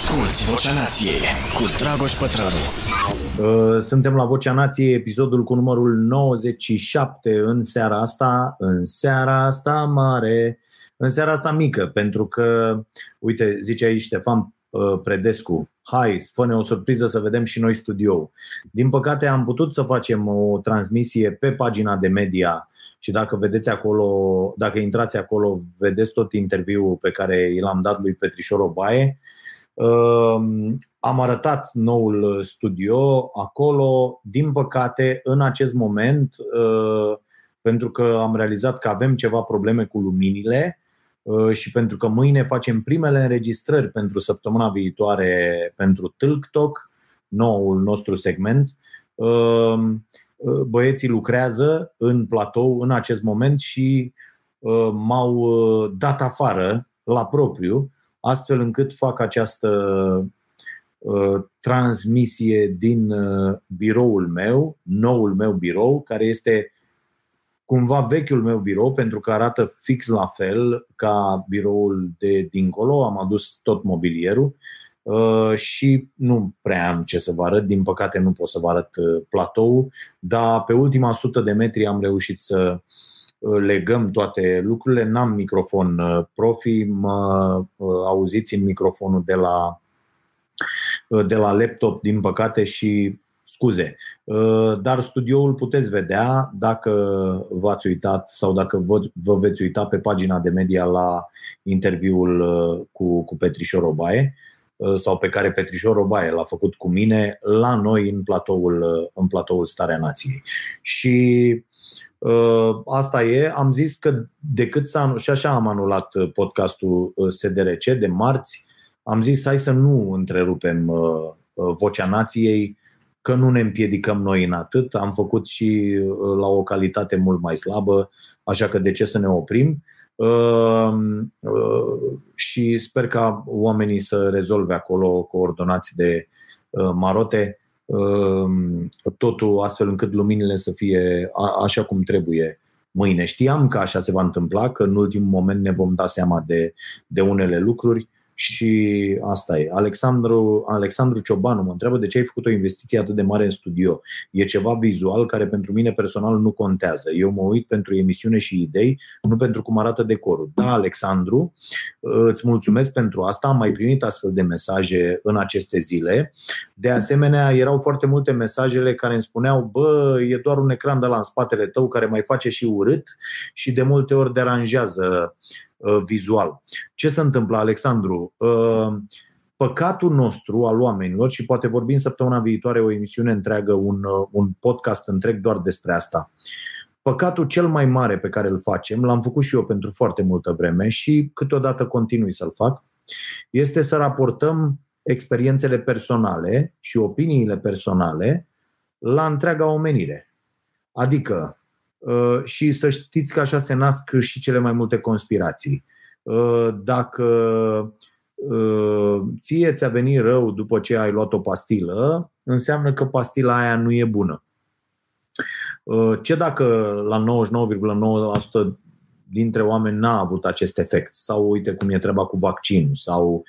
Asculți Vocea Nației cu Dragoș Pătrălu. Uh, suntem la Vocea Nației, episodul cu numărul 97 în seara asta, în seara asta mare, în seara asta mică, pentru că, uite, zice aici Ștefan uh, Predescu, hai, fă o surpriză să vedem și noi studio. Din păcate am putut să facem o transmisie pe pagina de media și dacă vedeți acolo, dacă intrați acolo, vedeți tot interviul pe care l-am dat lui Petrișor Obaie. Am arătat noul studio acolo. Din păcate, în acest moment, uh, pentru că am realizat că avem ceva probleme cu luminile uh, și pentru că mâine facem primele înregistrări pentru săptămâna viitoare pentru TikTok, noul nostru segment, uh, băieții lucrează în platou în acest moment și m-au dat afară la propriu astfel încât fac această uh, transmisie din uh, biroul meu, noul meu birou, care este cumva vechiul meu birou, pentru că arată fix la fel ca biroul de dincolo. Am adus tot mobilierul uh, și nu prea am ce să vă arăt. Din păcate nu pot să vă arăt platou, dar pe ultima sută de metri am reușit să legăm toate lucrurile. N-am microfon uh, profi, mă uh, auziți în microfonul de la, uh, de la laptop, din păcate, și scuze. Dar studioul puteți vedea dacă v-ați uitat sau dacă vă, vă veți uita pe pagina de media la interviul cu, cu Petrișor Obaie sau pe care Petrișor Obaie l-a făcut cu mine la noi în platoul, în platoul Starea Nației. Și Uh, asta e. Am zis că decât să anu- și așa am anulat uh, podcastul uh, SDRC de marți. Am zis hai să nu întrerupem vocea nației, că nu ne împiedicăm noi în atât. Am făcut și la o calitate mult mai slabă, așa că de ce să ne oprim? Și sper ca oamenii să rezolve acolo coordonați de marote Ehm, totul astfel încât luminile să fie așa cum trebuie mâine. Știam că așa se va întâmpla, că în ultimul moment ne vom da seama de, de unele lucruri și asta e. Alexandru, Alexandru Ciobanu mă întreabă de ce ai făcut o investiție atât de mare în studio. E ceva vizual care pentru mine personal nu contează. Eu mă uit pentru emisiune și idei, nu pentru cum arată decorul. Da, Alexandru, îți mulțumesc pentru asta. Am mai primit astfel de mesaje în aceste zile. De asemenea, erau foarte multe mesajele care îmi spuneau, bă, e doar un ecran de la în spatele tău care mai face și urât și de multe ori deranjează Uh, vizual. Ce se întâmplă, Alexandru? Uh, păcatul nostru al oamenilor, și poate vorbim săptămâna viitoare o emisiune întreagă, un, uh, un podcast întreg doar despre asta. Păcatul cel mai mare pe care îl facem, l-am făcut și eu pentru foarte multă vreme și câteodată continui să-l fac, este să raportăm experiențele personale și opiniile personale la întreaga omenire. Adică Uh, și să știți că așa se nasc și cele mai multe conspirații. Uh, dacă uh, ție ți-a venit rău după ce ai luat o pastilă, înseamnă că pastila aia nu e bună. Ce dacă la 99,9% dintre oameni n-a avut acest efect? Sau uite cum e treaba cu vaccinul? Sau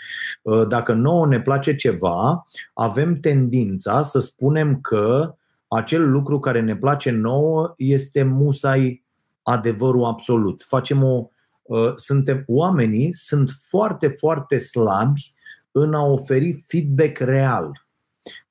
dacă nouă ne place ceva, avem tendința să spunem că acel lucru care ne place nouă este musai adevărul absolut. Facem o, uh, suntem, oamenii sunt foarte, foarte slabi în a oferi feedback real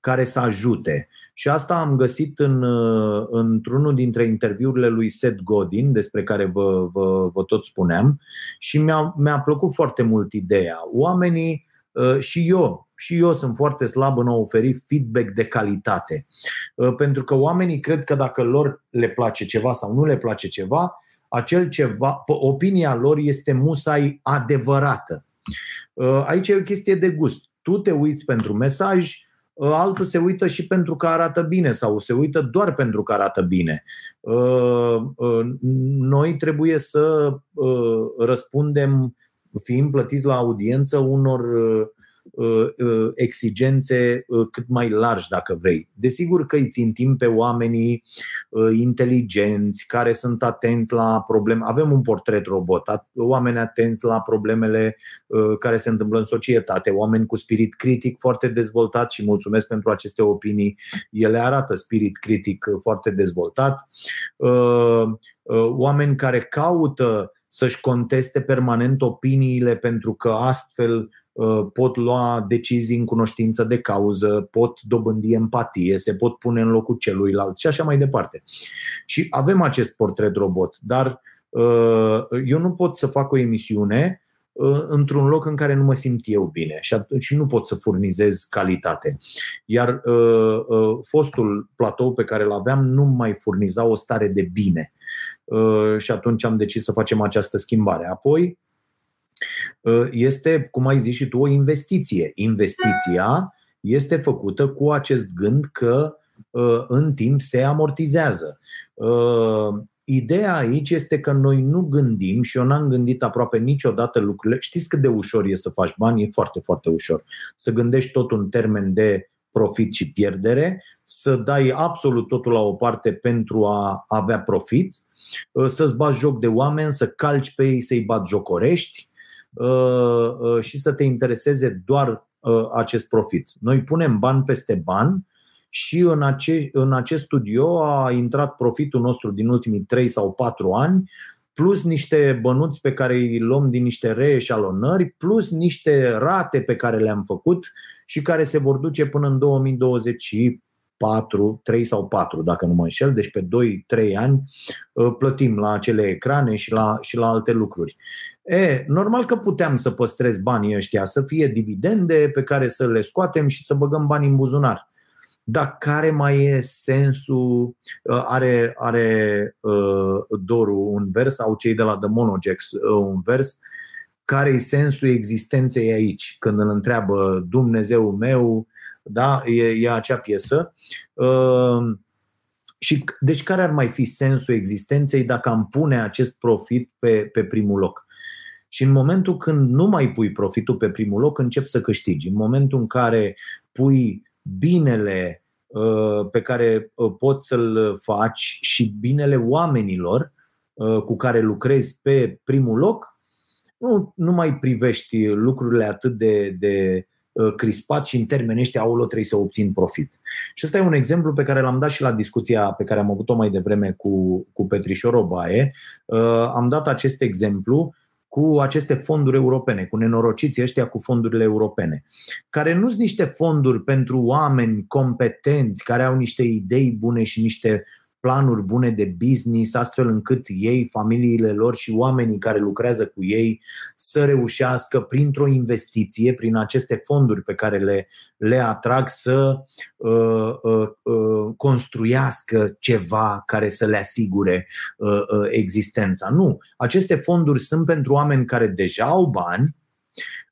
care să ajute. Și asta am găsit în, uh, într-unul dintre interviurile lui Seth Godin, despre care vă, vă, vă tot spuneam, și mi-a, mi-a plăcut foarte mult ideea. Oamenii uh, și eu și eu sunt foarte slab în a oferi feedback de calitate. Uh, pentru că oamenii cred că dacă lor le place ceva sau nu le place ceva, acel ceva, opinia lor este musai adevărată. Uh, aici e o chestie de gust. Tu te uiți pentru mesaj, uh, altul se uită și pentru că arată bine sau se uită doar pentru că arată bine. Noi trebuie să răspundem, fiind plătiți la audiență, unor uh, uh, exigențe uh, cât mai largi, dacă vrei. Desigur că îi țintim pe oamenii inteligenți, care sunt atenți la probleme. Avem un portret robot, oameni atenți la problemele care se întâmplă în societate, oameni cu spirit critic foarte dezvoltat și mulțumesc pentru aceste opinii. Ele arată spirit critic foarte dezvoltat. Oameni care caută să-și conteste permanent opiniile pentru că astfel uh, pot lua decizii în cunoștință de cauză, pot dobândi empatie, se pot pune în locul celuilalt și așa mai departe. Și avem acest portret robot, dar uh, eu nu pot să fac o emisiune uh, într-un loc în care nu mă simt eu bine și atunci nu pot să furnizez calitate. Iar fostul platou pe care îl aveam nu mai furniza o stare de bine. Uh, și atunci am decis să facem această schimbare. Apoi, uh, este, cum ai zis și tu, o investiție. Investiția este făcută cu acest gând că uh, în timp se amortizează. Ideea aici este că noi nu gândim și eu n-am gândit aproape niciodată lucrurile. Știți cât de ușor e să faci bani? E foarte, foarte ușor. Să gândești tot în termen de profit și pierdere, să dai absolut totul la o parte pentru a avea profit Uh, să-ți bați joc de oameni, să calci pe ei, să-i bat jocorești uh, uh, și să te intereseze doar acest profit. Noi punem bani peste bani și în, ace- în acest studio a intrat profitul nostru din ultimii 3 sau 4 ani, plus niște bănuți pe care îi luăm din niște reeșalonări, plus niște rate pe care le-am făcut și care se vor duce până în 2020 4, 3 sau 4, dacă nu mă înșel, deci pe 2-3 ani uh, plătim la acele ecrane și la, și la alte lucruri. E, normal că puteam să păstrez banii ăștia, să fie dividende pe care să le scoatem și să băgăm bani în buzunar. Dar care mai e sensul? Uh, are, are uh, Doru un vers sau cei de la The Monogex uh, un vers care e sensul existenței aici? Când îl întreabă Dumnezeu meu, da? e, e acea piesă. Uh, și deci care ar mai fi sensul existenței dacă am pune acest profit pe, pe primul loc? Și în momentul când nu mai pui profitul pe primul loc, încep să câștigi. În momentul în care pui binele uh, pe care uh, poți să-l faci și binele oamenilor uh, cu care lucrezi pe primul loc, nu, nu mai privești lucrurile atât de, de Uh, crispat și în termeni ăștia, aulă, trebuie să obțin profit. Și ăsta e un exemplu pe care l-am dat și la discuția pe care am avut-o mai devreme cu, cu Petrișor Obaie. Uh, am dat acest exemplu cu aceste fonduri europene, cu nenorociții ăștia cu fondurile europene, care nu sunt niște fonduri pentru oameni competenți, care au niște idei bune și niște planuri bune de business, astfel încât ei, familiile lor și oamenii care lucrează cu ei să reușească printr-o investiție, prin aceste fonduri pe care le, le atrag, să uh, uh, uh, construiască ceva care să le asigure uh, uh, existența. Nu. Aceste fonduri sunt pentru oameni care deja au bani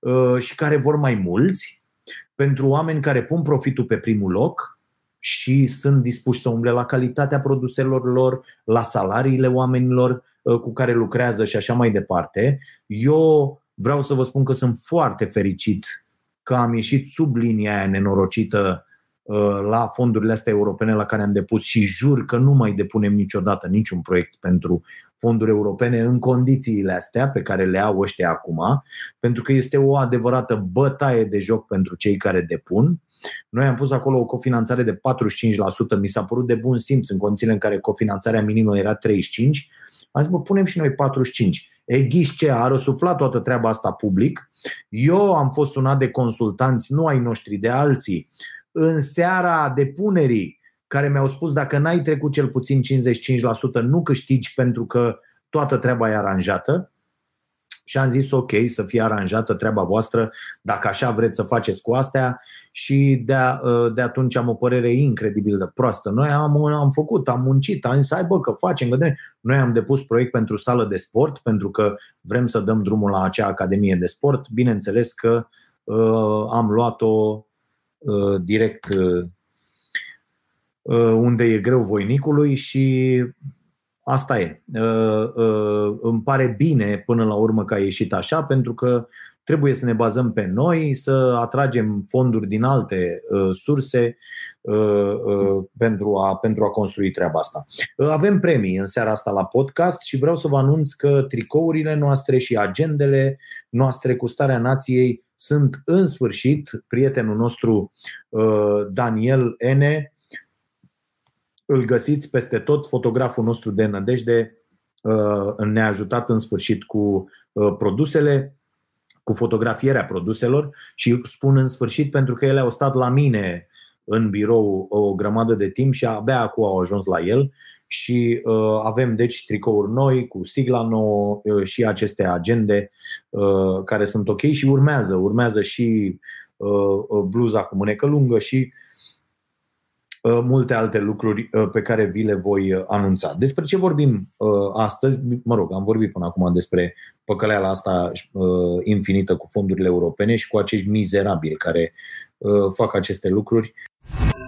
uh, și care vor mai mulți, pentru oameni care pun profitul pe primul loc, și sunt dispuși să umble la calitatea produselor lor, la salariile oamenilor uh, cu care lucrează și așa mai departe. Eu vreau să vă spun că sunt foarte fericit că am ieșit sub linia aia nenorocită uh, la fondurile astea europene la care am depus și jur că nu mai depunem niciodată niciun proiect pentru fonduri europene în condițiile astea pe care le au ăștia acum, pentru că este o adevărată bătaie de joc pentru cei care depun noi am pus acolo o cofinanțare de 45%, mi s-a părut de bun simț în condițiile în care cofinanțarea minimă era 35%, am zis, bă, punem și noi 45. E ghiși ce, a răsuflat toată treaba asta public. Eu am fost sunat de consultanți, nu ai noștri, de alții, în seara depunerii, care mi-au spus dacă n-ai trecut cel puțin 55%, nu câștigi pentru că toată treaba e aranjată și am zis ok, să fie aranjată treaba voastră, dacă așa vreți să faceți cu astea și de, ă, de atunci am o părere incredibil de proastă. Noi am, am făcut, am muncit, am zis, bă, că facem, că Noi am depus proiect pentru sală de sport, pentru că vrem să dăm drumul la acea academie de sport. Bineînțeles că uh, am luat-o uh, direct uh, unde e greu voinicului și Asta e. Uh, uh, îmi pare bine până la urmă că a ieșit așa, pentru că trebuie să ne bazăm pe noi, să atragem fonduri din alte uh, surse uh, uh, pentru, a, pentru a construi treaba asta. Uh, avem premii în seara asta la podcast și vreau să vă anunț că tricourile noastre și agendele noastre cu starea nației sunt în sfârșit prietenul nostru uh, Daniel Ene. Îl găsiți peste tot, fotograful nostru de nădejde uh, ne-a ajutat în sfârșit cu uh, produsele cu fotografierea produselor și spun în sfârșit pentru că ele au stat la mine în birou o grămadă de timp și abia acum au ajuns la el și uh, avem deci tricouri noi cu sigla nouă uh, și aceste agende uh, care sunt ok și urmează, urmează și uh, uh bluza cu mânecă lungă și Uh, multe alte lucruri uh, pe care vi le voi uh, anunța. Despre ce vorbim astăzi? Mă rog, am vorbit până acum despre păcăleala asta infinită cu fondurile europene și cu acești mizerabili care fac aceste lucruri.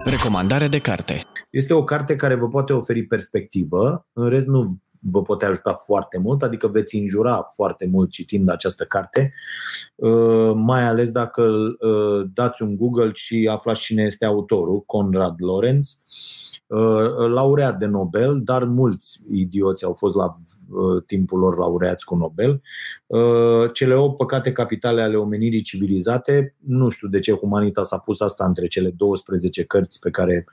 Recomandare de carte. Este o carte care vă poate oferi perspectivă, în rest nu vă poate ajuta foarte mult, adică veți înjura foarte mult citind această carte, uh, mai ales dacă uh, dați un Google și aflați cine este autorul, Conrad Lorenz, uh, laureat de Nobel, dar mulți idioți au fost la timpul lor laureați cu Nobel. Cele 8 păcate capitale ale omenirii civilizate, nu știu de ce Humanita s-a pus asta între cele 12 cărți pe care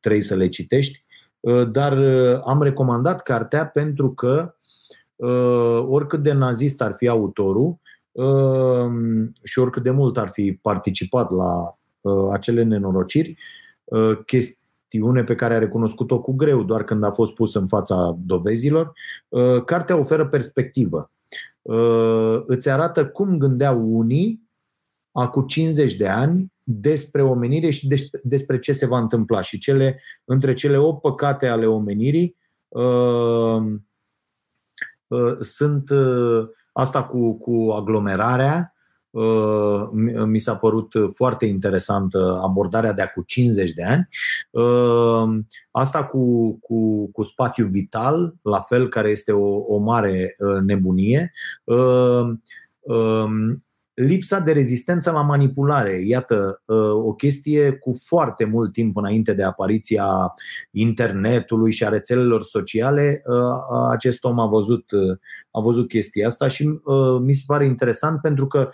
trebuie să le citești, Uh, dar uh, am recomandat cartea pentru că uh, oricât de nazist ar fi autorul și oricât de mult ar fi participat la acele nenorociri, chestiune pe care a recunoscut-o cu greu doar când a fost pus în fața dovezilor, cartea oferă perspectivă. Îți arată cum gândeau unii acum 50 de ani despre omenire și despre ce se va întâmpla. Și cele, între cele 8 păcate ale omenirii uh, uh, sunt uh, asta cu, cu aglomerarea. Uh, mi s-a părut foarte interesantă abordarea de acum 50 de ani. Uh, asta cu, cu, cu spațiu vital, la fel, care este o, o mare uh, nebunie. Uh, um, lipsa de rezistență la manipulare. Iată, ă, o chestie cu foarte mult timp înainte de apariția internetului și a rețelelor sociale, ă, acest om a văzut, ă, a văzut chestia asta și mi se pare interesant pentru că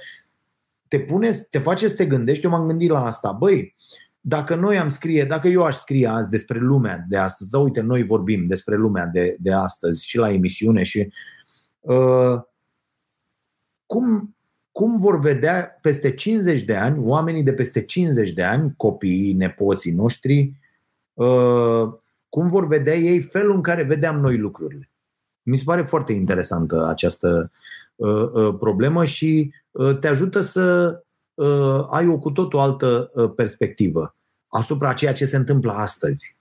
te pune, te face să te gândești, eu m-am gândit la asta, băi, dacă noi am scrie, dacă eu aș scrie azi despre lumea de astăzi, da, uite, noi vorbim despre lumea de, de astăzi și la emisiune și uh, cum, cum vor vedea peste 50 de ani, oamenii de peste 50 de ani, copiii, nepoții noștri, uh, cum vor vedea ei felul în care vedeam noi lucrurile. Mi se pare foarte interesantă această uh, uh, problemă și te ajută să ai o cu totul altă perspectivă asupra ceea ce se întâmplă astăzi.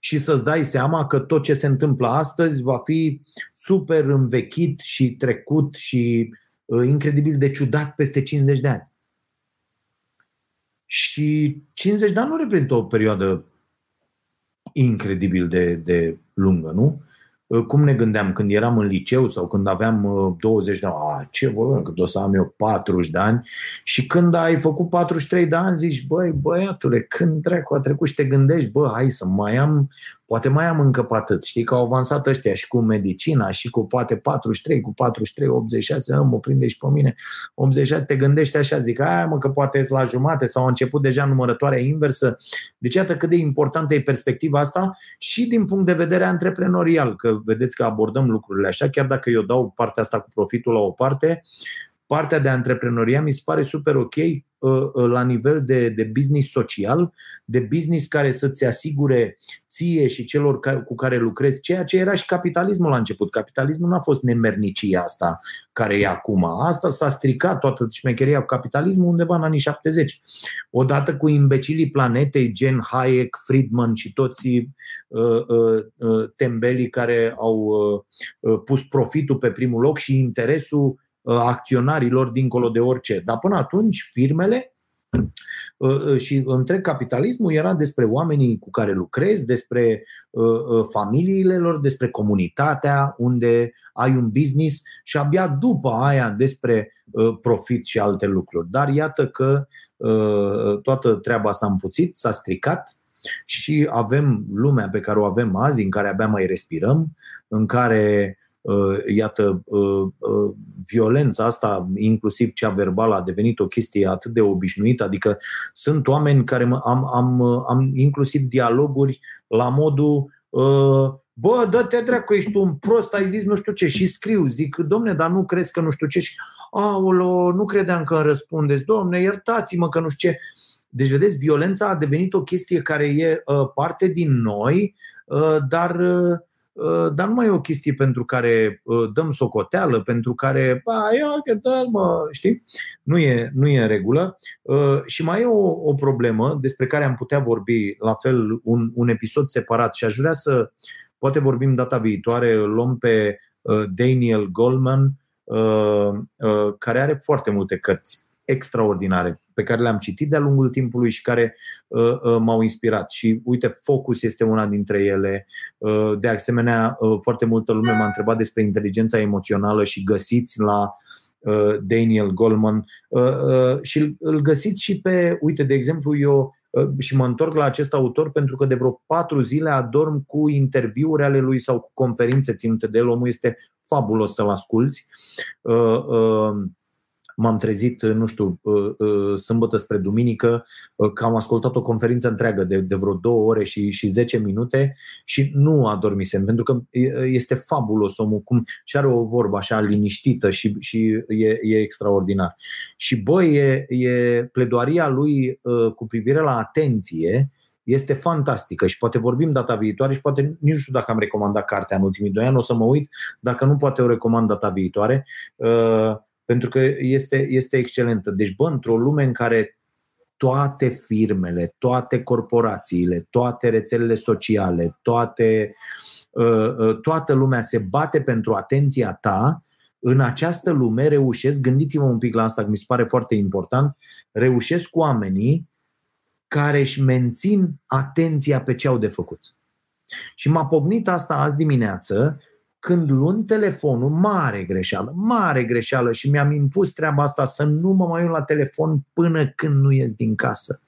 Și să-ți dai seama că tot ce se întâmplă astăzi va fi super învechit și trecut și uh, Uh, incredibil de ciudat peste 50 de ani. Și 50 de ani nu reprezintă o perioadă incredibil de, de lungă, nu? Uh, cum ne gândeam? Când eram în liceu sau când aveam 20 uh, de ani, a, ce vorbim, că o să am eu 40 de ani. Și când ai făcut 43 de ani zici, băi, băiatule, când dracu a trecut și te gândești, bă, hai să mai am Poate mai am încă pe atât. Știi că au avansat ăștia și cu medicina și cu poate 43, cu 43, 86, mă prinde și pe mine. 86, te gândești așa, zic, aia mă că poate la jumate sau a început deja numărătoarea inversă. Deci iată cât de importantă e perspectiva asta și din punct de vedere antreprenorial, că vedeți că abordăm lucrurile așa, chiar dacă eu dau partea asta cu profitul la o parte, partea de antreprenoria mi se pare super ok uh, uh, la nivel de, de business social, de business care să-ți asigure ție și celor care, cu care lucrezi, ceea ce era și capitalismul la început. Capitalismul nu a fost nemernicia asta care e acum. Asta s-a stricat toată șmecheria cu capitalismul undeva în anii 70. Odată cu imbecilii planetei, gen Hayek, Friedman și toți uh, uh, uh, tembelii care au uh, uh, pus profitul pe primul loc și interesul Uh, acționarilor dincolo de orice. Dar până atunci, firmele și întreg capitalismul era despre oamenii cu care lucrezi, despre familiile lor, despre comunitatea unde ai un business și abia după aia despre profit și alte lucruri. Dar iată că toată treaba s-a împuțit, s-a stricat și avem lumea pe care o avem azi, în care abia mai respirăm, în care Uh, iată, uh, uh, violența asta, inclusiv cea verbală, a devenit o chestie atât de obișnuită, adică sunt oameni care am, am, am inclusiv dialoguri la modul bă, dă-te dracu, ești un prost, ai zis nu știu ce. Și scriu, zic, domne, dar nu crezi că nu știu ce? Și aolo, nu credeam că îmi răspundeți, domne, iertați-mă că nu știu ce. Deci, vedeți, violența a devenit o chestie care e uh, parte din noi, uh, dar uh, Uh, dar nu mai e o chestie pentru care uh, dăm socoteală, pentru care, ba, ia că dă mă, știi? Nu e, nu e în regulă. Uh, și mai e o, o problemă despre care am putea vorbi, la fel, un, un episod separat și aș vrea să, poate vorbim data viitoare, luăm pe Daniel Goldman, care are foarte multe cărți extraordinare pe care le-am citit de-a lungul timpului și care uh, uh, m-au inspirat. Și uite, Focus este una dintre ele. Uh, de asemenea, uh, foarte multă lume m-a întrebat despre inteligența emoțională și găsiți la uh, Daniel Goleman uh, uh, și îl găsiți și pe, uite, de exemplu, eu uh, și mă întorc la acest autor pentru că de vreo patru zile adorm cu interviuri ale lui sau cu conferințe ținute de el. Omul este fabulos să-l asculți. Uh, uh, m-am trezit, nu știu, uh, uh, sâmbătă spre duminică, uh, că am ascultat o conferință întreagă de, de vreo două ore și, și 10 minute și nu adormisem, pentru că este fabulos omul cum și are o vorbă așa liniștită și, și e, e extraordinar. Și băi, e, e pledoaria lui cu privire la atenție, este fantastică și poate vorbim data viitoare și poate nici nu știu dacă am recomandat cartea în ultimii doi ani, o să mă uit, dacă nu poate o recomand data viitoare. Uh, pentru că este, este excelentă. Deci, bă, într-o lume în care toate firmele, toate corporațiile, toate rețelele sociale, toate, uh, uh, toată lumea se bate pentru atenția ta, în această lume reușesc, gândiți-vă un pic la asta, că mi se pare foarte important, reușesc oamenii care își mențin atenția pe ce au de făcut. Și m-a pocnit asta azi dimineață când luând telefonul, mare greșeală, mare greșeală și mi-am impus treaba asta să nu mă mai uit la telefon până când nu ies din casă.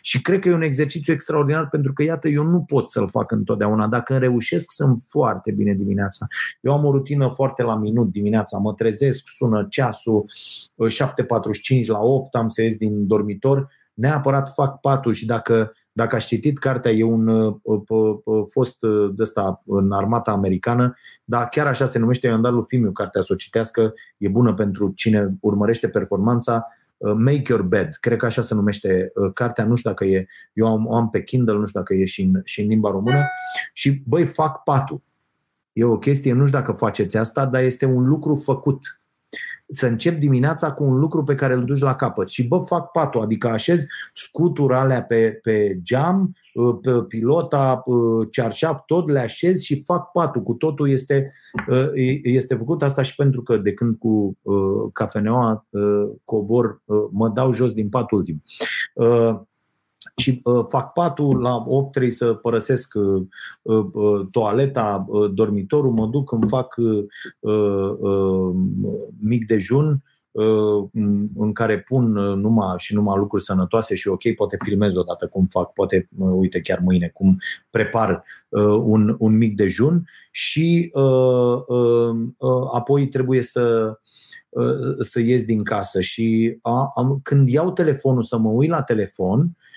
Și cred că e un exercițiu extraordinar pentru că, iată, eu nu pot să-l fac întotdeauna. Dacă reușesc, sunt foarte bine dimineața. Eu am o rutină foarte la minut dimineața. Mă trezesc, sună ceasul 7.45 la 8, am să ies din dormitor, neapărat fac patul și dacă dacă ați citit cartea, e un uh, uh, uh, fost de ăsta în armata americană, dar chiar așa se numește, i-am dat lui Fimiu cartea să o citească, e bună pentru cine urmărește performanța, Make Your Bed, cred că așa se numește cartea, nu știu dacă e, eu am, am pe Kindle, nu știu dacă e și în, și în limba română, și băi, fac patul. E o chestie, nu știu dacă faceți asta, dar este un lucru făcut să încep dimineața cu un lucru pe care îl duci la capăt. Și bă, fac patul, adică așez scuturi alea pe, pe geam, uh, pe pilota, uh, cearșaf, tot le așez și fac patul. Cu totul este, uh, este făcut asta și pentru că de când cu cafeneaua cobor, mă dau jos din pat ultim și uh, fac patul, la 8 trebuie să părăsesc uh, uh, toaleta, uh, dormitorul, mă duc, îmi fac uh, uh, mic dejun uh, în care pun uh, numai și numai lucruri sănătoase și ok, poate filmez odată cum fac, poate, uh, uite, chiar mâine, cum prepar uh, un, un mic dejun și uh, uh, uh, apoi trebuie să să ies din casă și a, am, când iau telefonul să mă uit la telefon, Uh,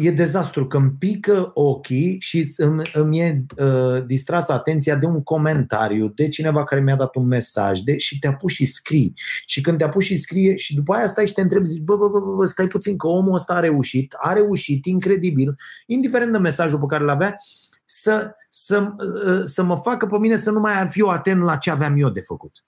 e dezastru că îmi pică ochii și îmi, îmi e uh, distrasă atenția de un comentariu, de cineva care mi-a dat un mesaj de, și te apuci și scrii. Și când te apuci și scrie și după aia stai și te întrebi, zici, bă, bă, bă, bă, stai puțin că omul ăsta a reușit, a reușit, incredibil, indiferent de mesajul pe care l avea, să, să, uh, să mă facă pe mine să nu mai fiu atent la ce aveam eu de făcut.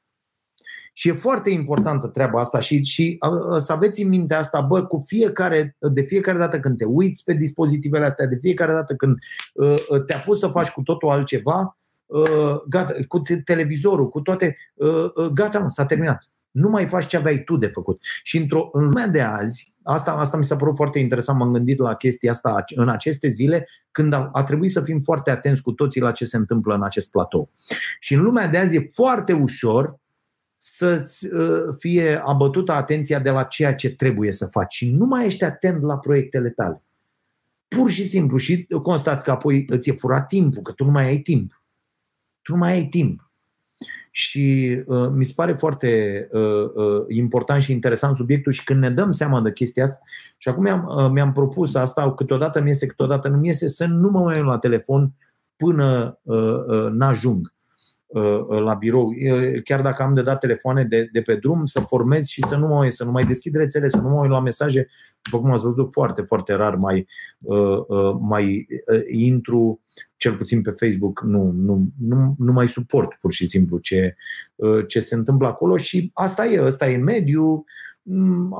Și e foarte importantă treaba asta și, și să aveți în minte asta, bă, cu fiecare, de fiecare dată când te uiți pe dispozitivele astea, de fiecare dată când uh, te-a pus să faci cu totul altceva, uh, gata, cu televizorul, cu toate, uh, gata, s-a terminat. nu mai faci ce aveai tu de făcut. Și într-o, în lumea de azi, asta, asta mi s-a părut foarte interesant, m-am gândit la chestia asta în aceste zile, când a, a trebuit să fim foarte atenți cu toții la ce se întâmplă în acest platou. Și în lumea de azi e foarte ușor să uh, fie abătută atenția de la ceea ce trebuie să faci și nu mai ești atent la proiectele tale. Pur și simplu. Și constați că apoi îți e furat timpul, că tu nu mai ai timp. Tu nu mai ai timp. Și uh, mi se pare foarte uh, uh, important și interesant subiectul și când ne dăm seama de chestia asta, și acum mi-am, uh, mi-am propus asta, câteodată mi iese, câteodată nu mi iese, să nu mă mai la telefon până uh, uh, n-ajung. Uh, la birou, chiar dacă am de dat telefoane de, de pe drum, să formez și să nu mai, să nu mai deschid rețele, să nu mai la mesaje. După cum ați văzut, foarte, foarte rar mai, uh, uh, mai intru, cel puțin pe Facebook, nu, nu, nu, nu mai suport pur și simplu ce, ce se întâmplă acolo și asta e, asta e mediu, Mm,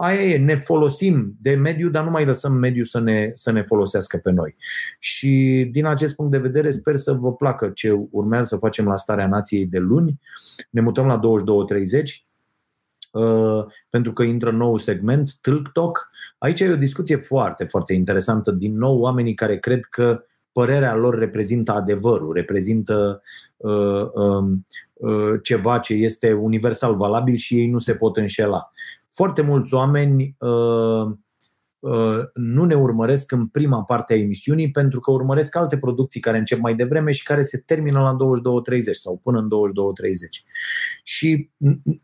aia e, ne folosim de mediu, dar nu mai lăsăm mediul să ne, să ne folosească pe noi. Și din acest punct de vedere sper să vă placă ce urmează să facem la Starea Nației de luni. Ne mutăm la 22.30 uh, pentru că intră nou segment, Tilk Talk. Aici e o discuție foarte, foarte interesantă. Din nou, oamenii care cred că părerea lor reprezintă adevărul, reprezintă uh, um, uh, ceva ce este universal valabil și ei nu se pot înșela foarte mulți oameni uh, uh, nu ne urmăresc în prima parte a emisiunii pentru că urmăresc alte producții care încep mai devreme și care se termină la 22.30 sau până în 22.30. Și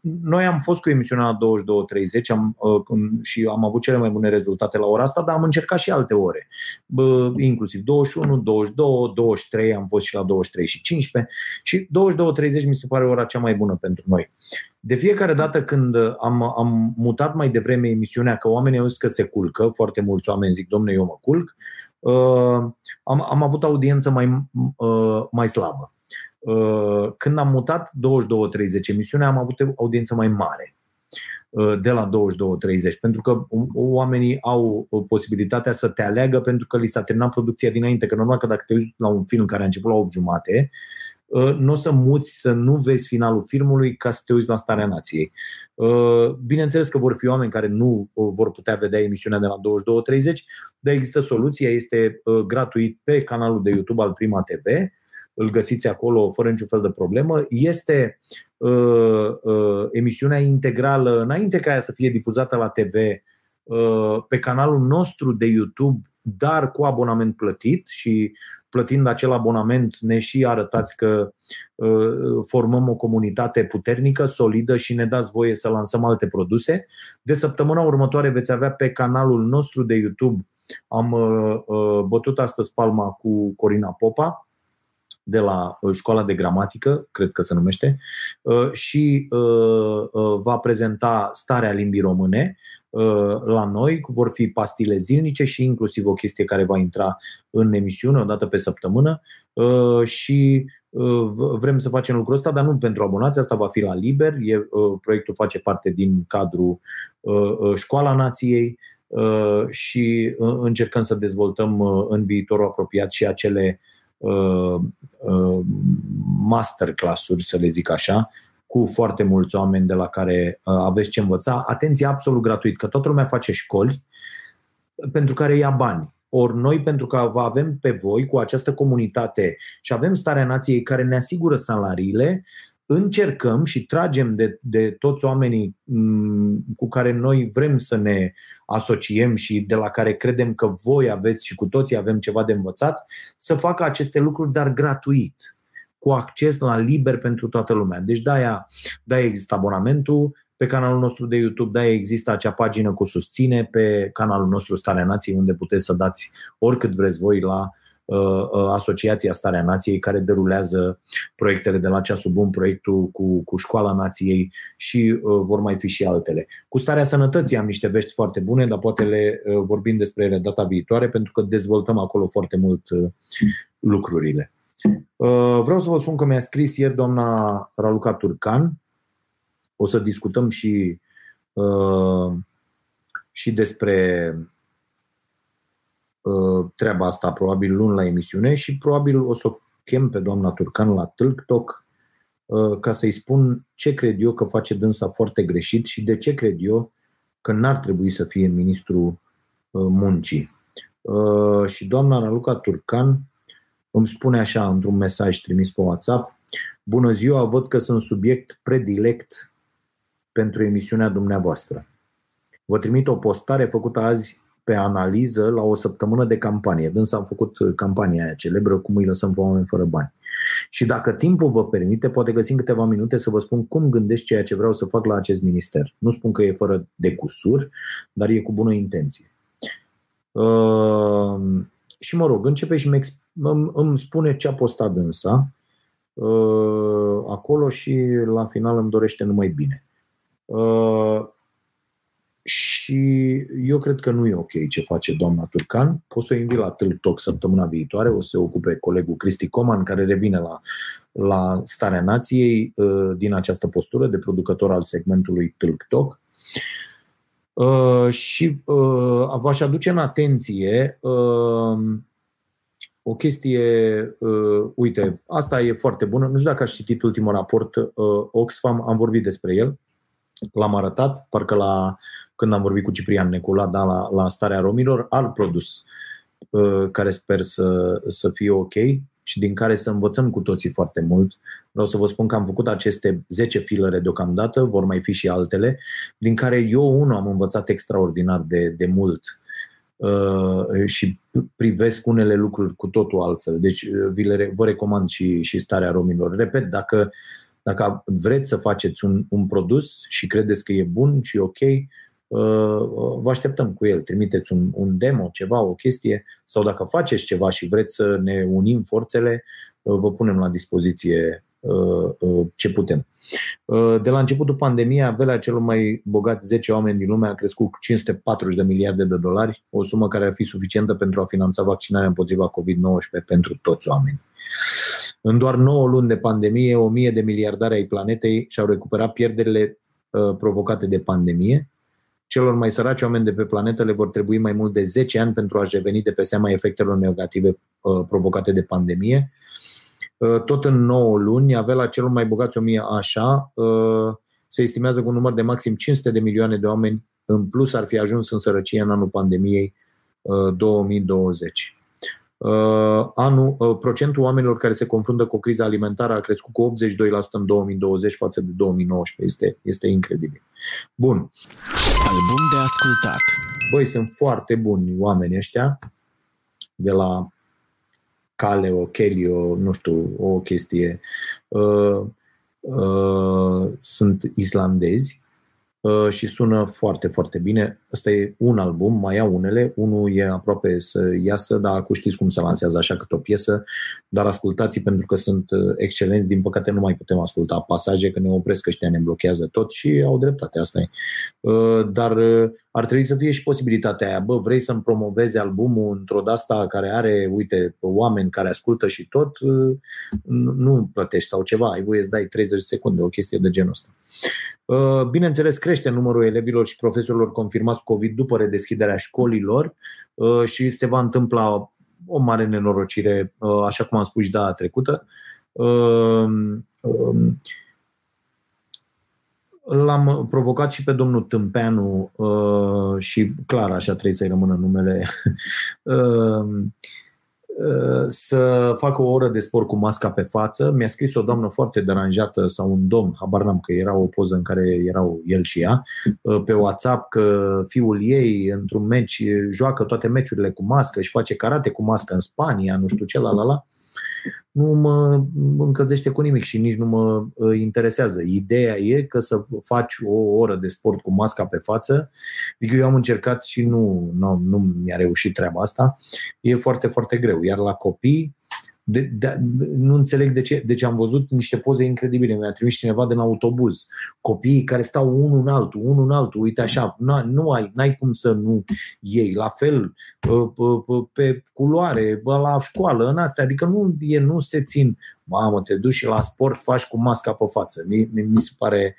noi am fost cu emisiunea la 22.30 am, uh, și am avut cele mai bune rezultate la ora asta, dar am încercat și alte ore, inclusiv 21, 22, 23, am fost și la 23 și 15 și 22.30 mi se pare ora cea mai bună pentru noi. De fiecare dată când am, am mutat mai devreme emisiunea, că oamenii au zis că se culcă, foarte mulți oameni zic, domne, eu mă culc, uh, am, am avut audiență mai, uh, mai slabă. Uh, când am mutat 22-30 emisiunea, am avut audiență mai mare uh, de la 22-30, pentru că oamenii au posibilitatea să te aleagă pentru că li s-a terminat producția dinainte, că normal că dacă te uiți la un film care a început la 8 jumate, Uh, nu o să muți să nu vezi finalul filmului ca să te uiți la starea nației. Uh, bineînțeles că vor fi oameni care nu uh, vor putea vedea emisiunea de la 22.30, dar există soluția, este gratuit pe canalul de YouTube al Prima TV, îl găsiți acolo fără niciun fel de problemă. Este uh, uh, emisiunea integrală, înainte ca ea să fie difuzată la TV, uh, pe canalul nostru de YouTube, dar cu abonament plătit și plătind acel abonament, ne și arătați că uh, formăm o comunitate puternică, solidă și ne dați voie să lansăm alte produse. De săptămâna următoare veți avea pe canalul nostru de YouTube, am uh, uh, bătut astăzi palma cu Corina Popa, de la școala de gramatică, cred că se numește, și va prezenta starea limbii române Uh, la noi, vor fi pastile zilnice și inclusiv o chestie care va intra în emisiune o dată pe săptămână uh, și uh, vrem să facem lucrul ăsta, dar nu pentru abonați, asta va fi la liber, e, proiectul face parte din cadrul Școala Nației și încercăm să dezvoltăm în viitorul apropiat și acele masterclass-uri, să le zic așa, cu foarte mulți oameni de la care uh, aveți ce învăța. Atenție, absolut gratuit, că toată lumea face școli pentru care ia bani. Ori noi, pentru că vă avem pe voi cu această comunitate și avem starea nației care ne asigură salariile, încercăm și tragem de, de toți oamenii mm, cu care noi vrem să ne asociem și de la care credem că voi aveți și cu toții avem ceva de învățat, să facă aceste lucruri, dar gratuit cu acces la liber pentru toată lumea. Deci de-aia, de-aia există abonamentul pe canalul nostru de YouTube, de-aia există acea pagină cu susține pe canalul nostru Starea Nației, unde puteți să dați oricât vreți voi la uh, uh, Asociația Starea Nației, care derulează proiectele de la ceasul bun, proiectul cu, cu Școala Nației și uh, vor mai fi și altele. Cu Starea Sănătății am niște vești foarte bune, dar poate le uh, vorbim despre ele data viitoare, pentru că dezvoltăm acolo foarte mult uh, lucrurile. Uh, vreau să vă spun că mi-a scris ieri doamna Raluca Turcan. O să discutăm și, uh, și despre uh, treaba asta probabil luni la emisiune și probabil o să o chem pe doamna Turcan la TikTok ca să-i spun ce cred eu că face dânsa foarte greșit și de ce cred eu că n-ar trebui să fie ministru muncii. Și doamna Raluca Turcan îmi spune așa într-un mesaj trimis pe WhatsApp, Bună ziua, văd că sunt subiect predilect pentru emisiunea dumneavoastră. Vă trimit o postare făcută azi pe analiză la o săptămână de campanie. Dânsa am făcut campania aia celebră, cum îi lăsăm pe oameni fără bani. Și dacă timpul vă permite, poate găsim câteva minute să vă spun cum gândesc ceea ce vreau să fac la acest minister. Nu spun că e fără de cusur, dar e cu bună intenție. Uh, și mă rog, începe și îmi, îmi spune ce a postat dânsa uh, acolo și la final îmi dorește numai bine. Uh, și eu cred că nu e ok ce face doamna Turcan. O să o invit la Tâlc Talk săptămâna viitoare, o să se ocupe colegul Cristi Coman, care revine la, la Starea Nației uh, din această postură de producător al segmentului Tâlc Talk. Uh, și uh, v-aș aduce în atenție uh, o chestie, uh, uite, asta e foarte bună. Nu știu dacă ați citit ultimul raport uh, Oxfam, am vorbit despre el. L-am arătat, parcă la, când am vorbit cu Ciprian Necula, da, la, la starea romilor, alt produs uh, care sper să, să fie ok și din care să învățăm cu toții foarte mult. Vreau să vă spun că am făcut aceste 10 filere deocamdată, vor mai fi și altele, din care eu unul am învățat extraordinar de, de mult uh, și privesc unele lucruri cu totul altfel. Deci uh, vi le, vă recomand și, și starea romilor. Repet, dacă, dacă vreți să faceți un, un produs și credeți că e bun și ok, Uh, vă așteptăm cu el. Trimiteți un, un demo, ceva, o chestie, sau dacă faceți ceva și vreți să ne unim forțele, uh, vă punem la dispoziție uh, ce putem. De la începutul pandemiei, averea celor mai bogați 10 oameni din lume a crescut cu 540 de miliarde de dolari, o sumă care ar fi suficientă pentru a finanța vaccinarea împotriva COVID-19 pentru toți oamenii. În doar 9 luni de pandemie, 1000 de miliardari ai planetei și-au recuperat pierderile provocate de pandemie, celor mai săraci oameni de pe planetă le vor trebui mai mult de 10 ani pentru a-și reveni de pe seama efectelor negative uh, provocate de pandemie. Uh, tot în 9 luni, avea la celor mai bogați 1000 așa, uh, se estimează că un număr de maxim 500 de milioane de oameni în plus ar fi ajuns în sărăcie în anul pandemiei 2020. Uh, anul, uh, procentul oamenilor care se confruntă cu o criză alimentară a crescut cu 82% în 2020 față de 2019. Este, este incredibil. Bun. Album de ascultat. Băi, sunt foarte buni oamenii ăștia de la Caleo, Kelio, nu știu, o chestie. Uh, uh, sunt islandezi Uh, și sună foarte, foarte bine. Ăsta e un album, mai iau unele, unul e aproape să iasă, dar acum știți cum se lansează așa cât o piesă, dar ascultați pentru că sunt uh, excelenți, din păcate nu mai putem asculta pasaje, că ne opresc ăștia, ne blochează tot și au dreptate, asta e. Uh, dar ar trebui să fie și posibilitatea aia, bă, vrei să-mi promovezi albumul într-o dasta care are, uite, oameni care ascultă și tot, nu plătești sau ceva, ai voie să dai 30 secunde, o chestie de genul ăsta. Uh, bineînțeles, crește numărul elevilor și profesorilor confirmați COVID după redeschiderea școlilor uh, și se va întâmpla o mare nenorocire, uh, așa cum am spus și data trecută. Um, l-am provocat și pe domnul Tâmpeanu și clar așa trebuie să-i rămână numele să facă o oră de sport cu masca pe față. Mi-a scris o doamnă foarte deranjată sau un domn, habar n-am că era o poză în care erau el și ea, pe WhatsApp că fiul ei într-un meci joacă toate meciurile cu mască și face karate cu mască în Spania, nu știu ce, la la la nu mă încălzește cu nimic și nici nu mă ă, interesează. Ideea e că să faci o oră de sport cu masca pe față, adică eu am încercat și nu, nu, nu mi-a reușit treaba asta, e foarte, foarte greu. Iar la copii, de, de, nu înțeleg de ce, de ce am văzut niște poze incredibile. Mi-a trimis cineva din autobuz. Copiii care stau unul în altul, unul în altul, uite așa, nu, nu ai, n-ai cum să nu iei. La fel, pe culoare, la școală, în astea. Adică nu, e, nu se țin. Mamă, te duci la sport, faci cu masca pe față. Mi, mi se pare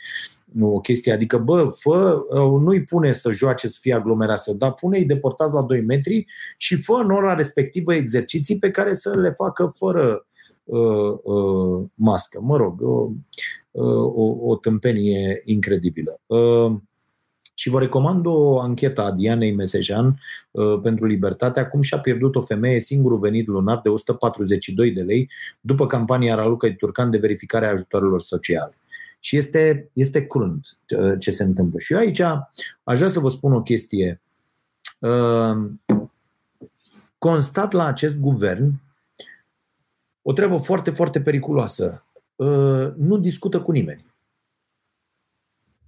o chestie. Adică, bă, fă, uh, nu-i pune să joace să fie aglomerată, dar pune-i deportați la 2 metri și fă în ora respectivă exerciții pe care să le facă fără uh, uh, mască. Mă rog, uh, o, o tâmpenie incredibilă. Uh, și vă recomand o anchetă a Dianei Mesejan uh, pentru Libertatea, cum și-a pierdut o femeie singurul venit lunar de 142 de lei după campania Raluca Turcan de verificare a ajutoarelor sociale. Și este, este crunt uh, ce se întâmplă. Și eu aici aș vrea să vă spun o chestie. Uh, constat la acest guvern o treabă foarte, foarte periculoasă. Uh, nu discută cu nimeni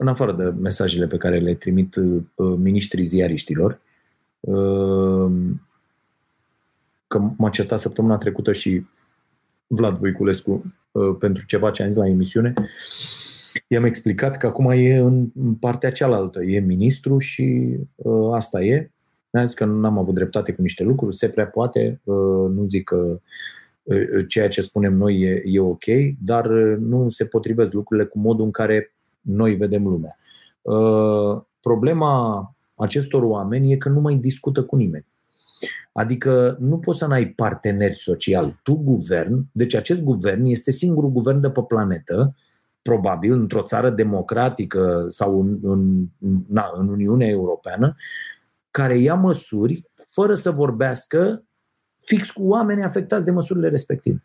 în afară de mesajele pe care le trimit uh, ministrii ziariștilor, uh, că m-a certat săptămâna trecută și Vlad Voiculescu uh, pentru ceva ce am zis la emisiune, i-am explicat că acum e în partea cealaltă, e ministru și asta e. Mi-a zis că n-am avut dreptate cu niște lucruri, se prea poate, nu zic că ceea ce spunem noi e, e ok, dar nu se potrivesc lucrurile cu modul în care noi vedem lumea. Uh, problema acestor oameni e că nu mai discută cu nimeni. Adică nu poți să n-ai parteneri social. Tu, guvern, deci acest guvern este singurul guvern de pe planetă, probabil într-o țară democratică sau în, în, na, în Uniunea Europeană, care ia măsuri fără să vorbească fix cu oamenii afectați de măsurile respective.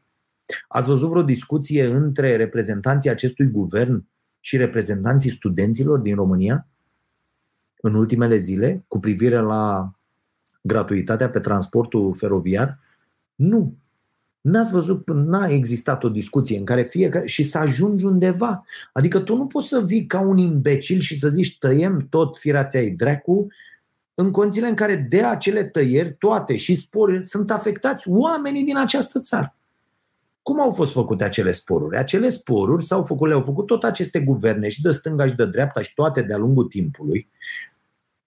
Ați văzut vreo discuție între reprezentanții acestui guvern și reprezentanții studenților din România în ultimele zile cu privire la gratuitatea pe transportul feroviar? Nu. N-ați văzut, n-a existat o discuție în care fiecare și să ajungi undeva. Adică tu nu poți să vii ca un imbecil și să zici tăiem tot firația ei dracu în condițiile în care de acele tăieri, toate și spori, sunt afectați oamenii din această țară. Cum au fost făcute acele sporuri? Acele sporuri s-au făcut, le-au făcut tot aceste guverne și de stânga și de dreapta și toate de-a lungul timpului,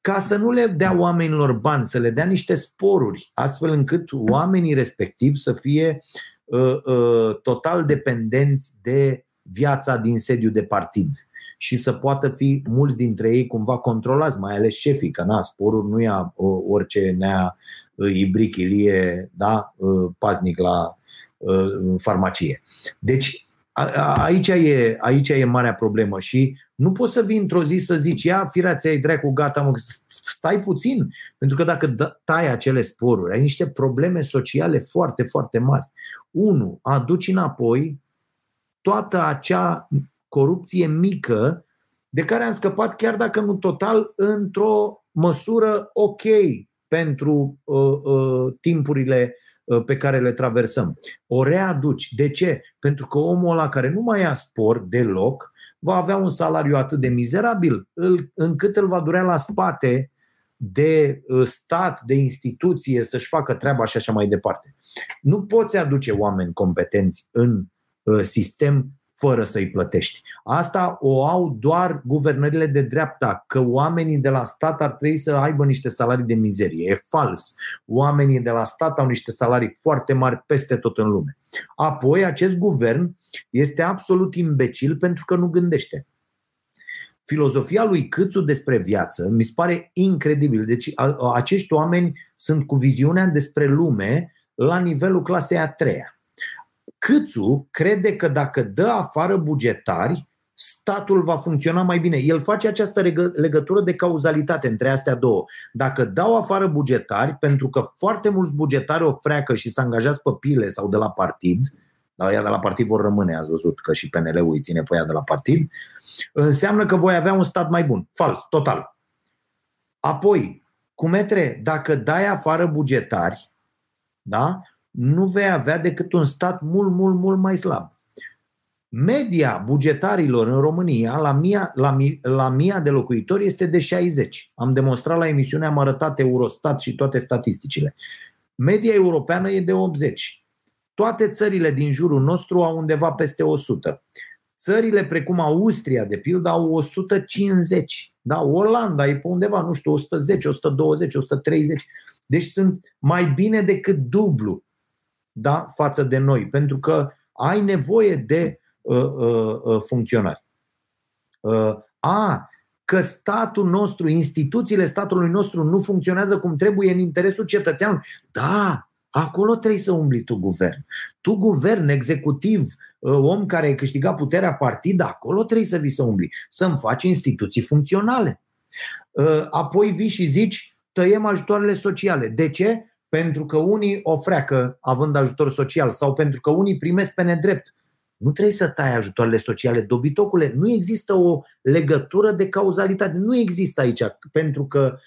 ca să nu le dea oamenilor bani, să le dea niște sporuri, astfel încât oamenii respectivi să fie uh, uh, total dependenți de viața din sediu de partid și să poată fi mulți dintre ei cumva controlați, mai ales șefii, că na, sporul nu ia uh, orice nea uh, ibric, ilie, da, uh, paznic la Uh, farmacie. Deci aici e, aici e marea problemă și nu poți să vii într-o zi să zici, ia firați ai dracu, gata, mă, stai puțin, pentru că dacă tai acele sporuri, ai niște probleme sociale foarte, foarte mari. Unu, aduci înapoi toată acea corupție mică de care am scăpat, chiar dacă nu total, într-o măsură ok pentru uh, uh, timpurile Uh, pe care le traversăm. O readuci. De ce? Pentru că omul ăla care nu mai ia spor deloc va avea un salariu atât de mizerabil încât îl va durea la spate de uh, stat, de instituție să-și facă treaba și așa mai departe. Nu poți aduce oameni competenți în uh, sistem fără să-i plătești. Asta o au doar guvernările de dreapta, că oamenii de la stat ar trebui să aibă niște salarii de mizerie. E fals. Oamenii de la stat au niște salarii foarte mari peste tot în lume. Apoi, acest guvern este absolut imbecil pentru că nu gândește. Filozofia lui Câțu despre viață mi se pare incredibil. Deci acești oameni sunt cu viziunea despre lume la nivelul clasei a treia Câțu crede că dacă dă afară bugetari, statul va funcționa mai bine. El face această legătură de cauzalitate între astea două. Dacă dau afară bugetari, pentru că foarte mulți bugetari o freacă și se angajează pe pile sau de la partid, dar ea de la partid vor rămâne, ați văzut că și PNL-ul îi ține pe ea de la partid, înseamnă că voi avea un stat mai bun. Fals, total. Apoi, cu metre, dacă dai afară bugetari, da? Nu vei avea decât un stat mult, mult, mult mai slab. Media bugetarilor în România la mia, la, la mia de locuitori este de 60. Am demonstrat la emisiune, am arătat Eurostat și toate statisticile. Media europeană e de 80. Toate țările din jurul nostru au undeva peste 100. Țările precum Austria, de pildă, au 150. Da, Olanda e pe undeva, nu știu, 110, 120, 130. Deci sunt mai bine decât dublu da, față de noi, pentru că ai nevoie de uh, uh, uh, funcționari. Uh, a, că statul nostru, instituțiile statului nostru nu funcționează cum trebuie în interesul cetățeanului. Da, Acolo trebuie să umbli tu guvern. Tu guvern, executiv, uh, om care ai câștigat puterea partid, acolo trebuie să vii să umbli. Să-mi faci instituții funcționale. Uh, apoi vii și zici, tăiem ajutoarele sociale. De ce? Pentru că unii o freacă având ajutor social sau pentru că unii primesc pe nedrept. Nu trebuie să tai ajutoarele sociale, dobitocule. Nu există o legătură de cauzalitate. Nu există aici. Pentru că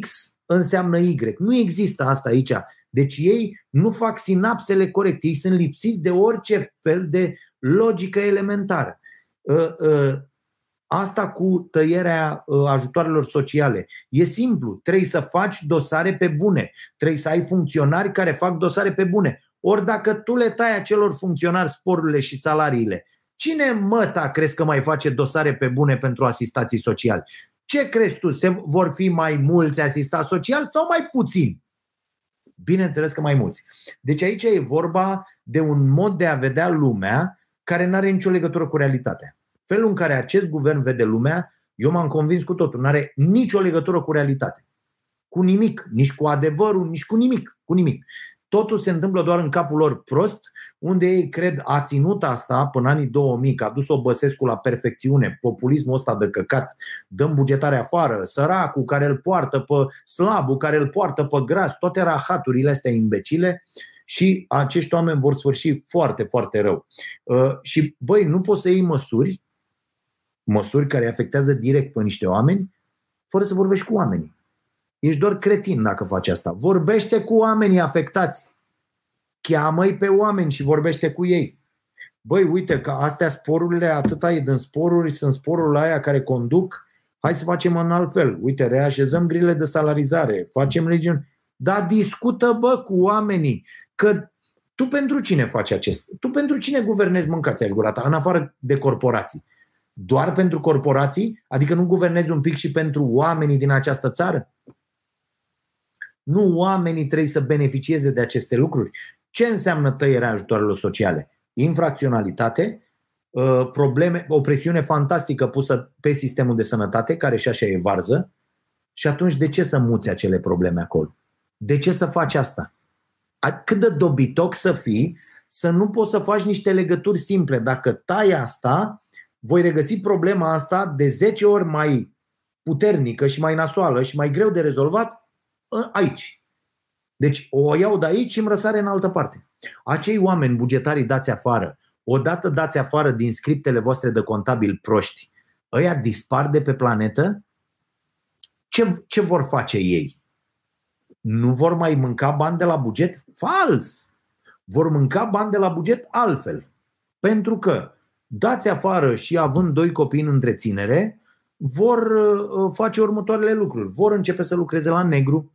X înseamnă Y. Nu există asta aici. Deci ei nu fac sinapsele corecte. Ei sunt lipsiți de orice fel de logică elementară. Ă, ă, asta cu tăierea ă, ajutoarelor sociale. E simplu. Trebuie să faci dosare pe bune. Trebuie să ai funcționari care fac dosare pe bune. Ori dacă tu le tai acelor funcționari sporurile și salariile, cine măta crezi că mai face dosare pe bune pentru asistații sociali? Ce crezi tu? Se vor fi mai mulți asistați sociali sau mai puțini? Bineînțeles că mai mulți. Deci aici e vorba de un mod de a vedea lumea care nu are nicio legătură cu realitatea. Felul în care acest guvern vede lumea, eu m-am convins cu totul, nu are nicio legătură cu realitatea. Cu nimic, nici cu adevărul, nici cu nimic, cu nimic. Totul se întâmplă doar în capul lor prost, unde ei cred a ținut asta până anii 2000, că a dus-o Băsescu la perfecțiune, populismul ăsta de căcat, dăm bugetare afară, săracul care îl poartă pe slabul, care îl poartă pe gras, toate rahaturile astea imbecile și acești oameni vor sfârși foarte, foarte rău. Uh, și băi, nu poți să iei măsuri, măsuri care afectează direct pe niște oameni, fără să vorbești cu oamenii. Ești doar cretin dacă faci asta. Vorbește cu oamenii afectați. Cheamă-i pe oameni și vorbește cu ei. Băi, uite că astea sporurile, atâta e din sporuri, sunt sporurile aia care conduc, hai să facem în alt fel. Uite, reașezăm grile de salarizare, facem legiuni. Dar discută, bă, cu oamenii. Că tu pentru cine faci acest? Tu pentru cine guvernezi mâncați gura ta, în afară de corporații? Doar pentru corporații? Adică nu guvernezi un pic și pentru oamenii din această țară? Nu oamenii trebuie să beneficieze de aceste lucruri. Ce înseamnă tăierea ajutoarelor sociale? Infracționalitate, uh, probleme, o presiune fantastică pusă pe sistemul de sănătate, care și așa e varză, și atunci de ce să muți acele probleme acolo? De ce să faci asta? Cât de dobitoc să fii să nu poți să faci niște legături simple. Dacă tai asta, voi regăsi problema asta de 10 ori mai puternică și mai nasoală și mai greu de rezolvat aici. Deci o iau de aici și îmi răsare în altă parte. Acei oameni bugetarii dați afară, odată dați afară din scriptele voastre de contabil proști, ăia dispar de pe planetă? Ce, ce vor face ei? Nu vor mai mânca bani de la buget? Fals! Vor mânca bani de la buget altfel. Pentru că dați afară și având doi copii în întreținere, vor uh, face următoarele lucruri. Vor începe să lucreze la negru,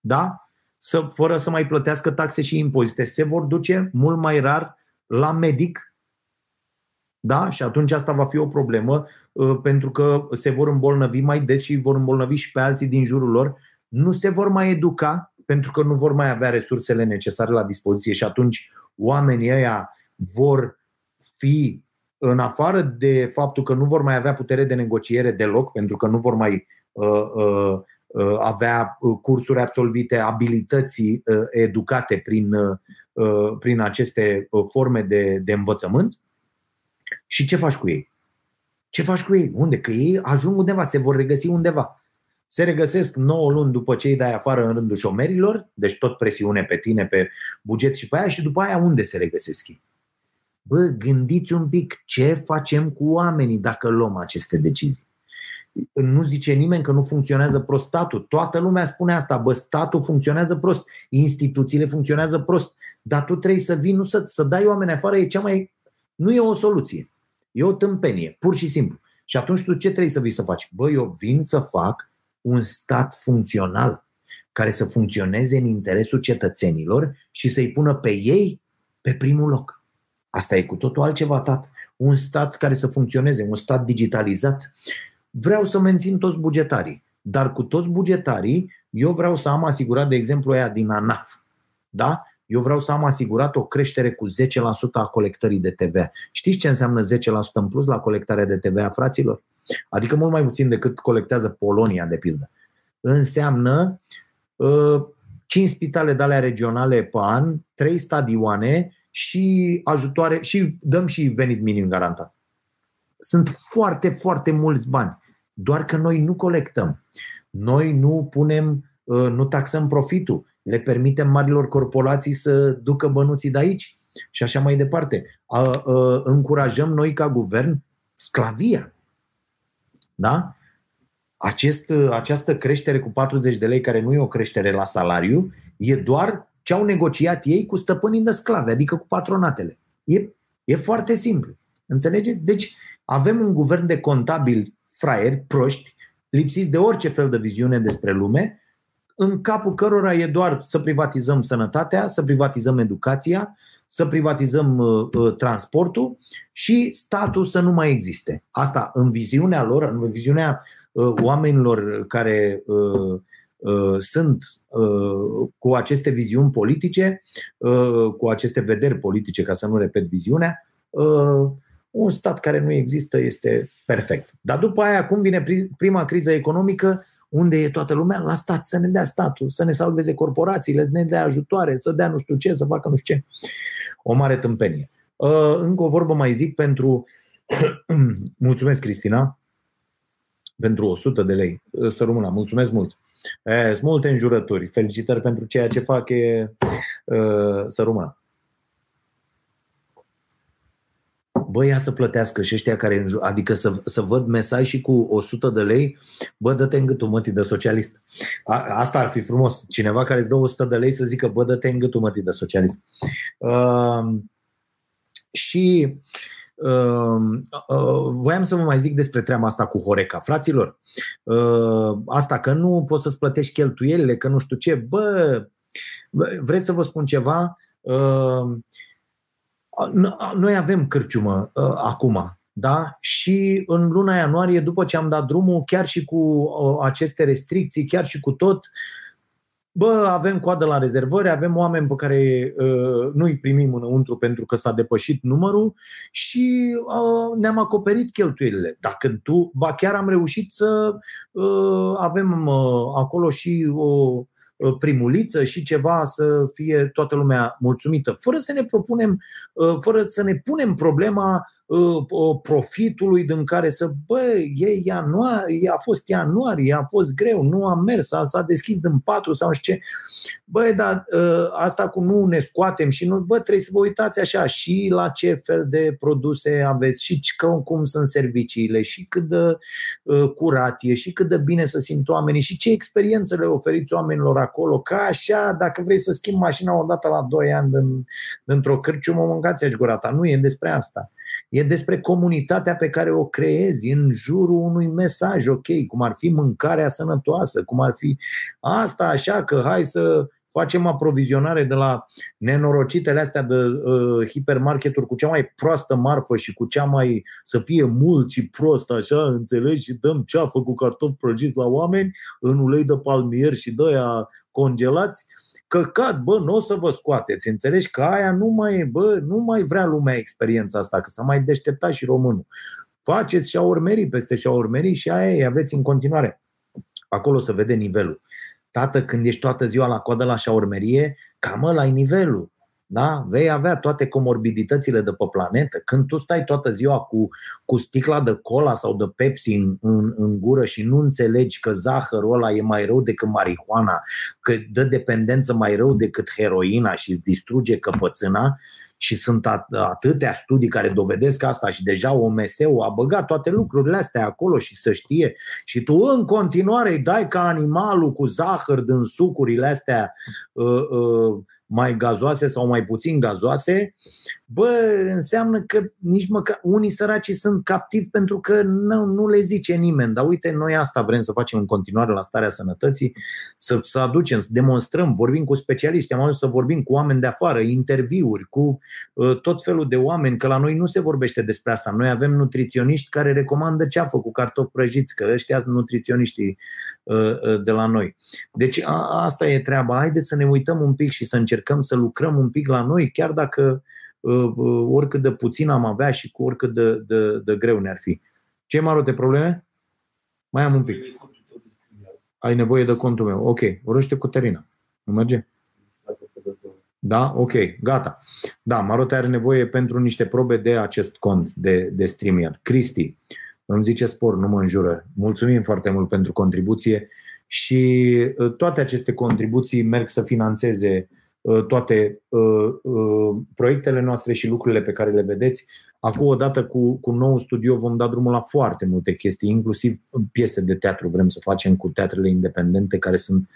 da? Să, fără să mai plătească taxe și impozite. Se vor duce mult mai rar la medic, da? Și atunci asta va fi o problemă uh, pentru că se vor îmbolnăvi mai des și vor îmbolnăvi și pe alții din jurul lor. Nu se vor mai educa pentru că nu vor mai avea resursele necesare la dispoziție și atunci oamenii ăia vor fi în afară de faptul că nu vor mai avea putere de negociere deloc, pentru că nu vor mai uh, uh, Uh, avea uh, cursuri absolvite, abilității uh, educate prin, prin aceste forme de, de învățământ. Și ce faci cu ei? Ce faci cu ei? Unde? Că ei ajung undeva, se vor regăsi undeva. Se regăsesc 9 luni după ce îi dai afară în rândul șomerilor, deci tot presiune pe tine, pe buget și pe aia, și după aia unde se regăsesc ei? Bă, gândiți un pic ce facem cu oamenii dacă luăm aceste decizii nu zice nimeni că nu funcționează prost statul. Toată lumea spune asta, bă, statul funcționează prost, instituțiile funcționează prost, dar tu trebuie să vii, nu să, să dai oameni afară, e cea mai... Nu e o soluție. E o tâmpenie, pur și simplu. Și atunci tu ce trebuie să vii să faci? Bă, eu vin să fac un stat funcțional, care să funcționeze în interesul cetățenilor și să-i pună pe ei pe primul loc. Asta e cu totul altceva, tat. Un stat care să funcționeze, un stat digitalizat, vreau să mențin toți bugetarii. Dar cu toți bugetarii, eu vreau să am asigurat, de exemplu, aia din ANAF. Da? Eu vreau să am asigurat o creștere cu 10% a colectării de TVA. Știți ce înseamnă 10% în plus la colectarea de TVA, fraților? Adică mult mai puțin decât colectează Polonia, de pildă. Înseamnă uh, 5 spitale de alea regionale pe an, 3 stadioane și ajutoare și dăm și venit minim garantat. Sunt foarte, foarte mulți bani. Doar că noi nu colectăm. Noi nu punem, uh, nu taxăm profitul. Le permitem marilor corporații să ducă bănuții de aici și așa mai departe. Încurajăm noi ca guvern sclavia. Da? Acest, această creștere cu 40 de lei, care nu e o creștere la salariu, e doar ce au negociat ei cu stăpânii de sclave, adică cu patronatele. E, e foarte simplu. Înțelegeți? Deci avem un guvern de contabili fraieri, proști, lipsiți de orice fel de viziune despre lume, în capul cărora e doar să privatizăm sănătatea, să privatizăm educația, să privatizăm uh, uh, transportul și statul să nu mai existe. Asta în viziunea lor, în viziunea uh, oamenilor care uh, uh, sunt uh, cu aceste viziuni politice, uh, cu aceste vederi politice, ca să nu repet viziunea, uh, un stat care nu există este perfect. Dar după aia, cum vine prima criză economică, unde e toată lumea? La stat, să ne dea statul, să ne salveze corporațiile, să ne dea ajutoare, să dea nu știu ce, să facă nu știu ce. O mare tâmpenie. Uh, încă o vorbă mai zic pentru... Mulțumesc, Cristina, pentru 100 de lei. Uh, să rămână, mulțumesc mult. Sunt multe înjurături. Felicitări pentru ceea ce fac. E, uh, să rămână. bă, ia să plătească și ăștia care, adică să, să văd mesaj și cu 100 de lei, bă, dă-te în gâtul mătii de socialist. A, asta ar fi frumos. Cineva care îți dă 100 de lei să zică, bă, dă-te în gâtul mătii de socialist. Uh, și uh, uh, voiam să vă mai zic despre treaba asta cu Horeca. Fraților, uh, asta că nu poți să-ți plătești cheltuielile, că nu știu ce, bă, vreți să vă spun ceva? Uh, noi avem cârciumă uh, acum, da? Și în luna ianuarie, după ce am dat drumul, chiar și cu uh, aceste restricții, chiar și cu tot, bă, avem coadă la rezervări, avem oameni pe care uh, nu îi primim înăuntru pentru că s-a depășit numărul și uh, ne-am acoperit cheltuielile. Dacă tu, ba chiar am reușit să uh, avem uh, acolo și o Uh, primuliță și ceva să fie toată lumea mulțumită, fără să ne propunem, uh, fără să ne punem problema uh, profitului din care să, bă, e ianuarie, a fost ianuarie, a fost greu, nu am mers, s-a deschis din patru sau ce. Bă, dar asta cu nu ne scoatem și nu, bă, trebuie să vă uitați așa și la ce fel de produse aveți și cum sunt serviciile și cât de curat e și cât de bine să simt oamenii și ce experiență le oferiți oamenilor acolo, ca așa, dacă vrei să schimbi mașina odată la 2 ani din, dintr-o cârciumă, mâncați aș gura ta. Nu e despre asta. E despre comunitatea pe care o creezi în jurul unui mesaj, ok, cum ar fi mâncarea sănătoasă, cum ar fi asta așa că hai să facem aprovizionare de la nenorocitele astea de uh, hipermarketuri cu cea mai proastă marfă și cu cea mai să fie mult și prost, așa, înțelegi, și dăm ceafă cu cartofi prăjiți la oameni în ulei de palmier și de aia congelați, căcat, bă, nu o să vă scoateți, înțelegi că aia nu mai, bă, nu mai vrea lumea experiența asta, că s-a mai deșteptat și românul. Faceți și urmeri peste și urmeri și aia îi aveți în continuare. Acolo se vede nivelul. Tată, când ești toată ziua la coadă la șaurmerie, cam ăla nivelul. Da? Vei avea toate comorbiditățile de pe planetă. Când tu stai toată ziua cu, cu sticla de cola sau de Pepsi în, în, în gură și nu înțelegi că zahărul ăla e mai rău decât marihuana, că dă dependență mai rău decât heroina și îți distruge căpățâna, și sunt atâtea studii care dovedesc asta și deja OMS-ul a băgat toate lucrurile astea acolo și să știe. Și tu în continuare îi dai ca animalul cu zahăr din sucurile astea uh, uh, mai gazoase sau mai puțin gazoase, bă, înseamnă că nici măcar unii săraci sunt captivi pentru că nu, nu le zice nimeni. Dar uite, noi asta vrem să facem în continuare la starea sănătății, să, să aducem, să demonstrăm, vorbim cu specialiști, am ajuns să vorbim cu oameni de afară, interviuri, cu uh, tot felul de oameni, că la noi nu se vorbește despre asta. Noi avem nutriționiști care recomandă ceafă cu cartofi prăjiți, că ăștia sunt nutriționiștii uh, uh, de la noi. Deci a, asta e treaba. Haideți să ne uităm un pic și să încercăm să lucrăm un pic la noi, chiar dacă Uh, uh, oricât de puțin am avea și cu oricât de, de, de greu ne-ar fi. Ce mai de probleme? Mai am un pic. Ai nevoie de contul meu. Ok, vorbește cu Terina. Nu merge? Da? Ok, gata. Da, Marote are nevoie pentru niște probe de acest cont de, de streamer. Cristi, îmi zice spor, nu mă înjură. Mulțumim foarte mult pentru contribuție și uh, toate aceste contribuții merg să financeze uh, toate uh, proiectele noastre și lucrurile pe care le vedeți. Acum, odată cu, cu nou studio, vom da drumul la foarte multe chestii, inclusiv piese de teatru. Vrem să facem cu teatrele independente care sunt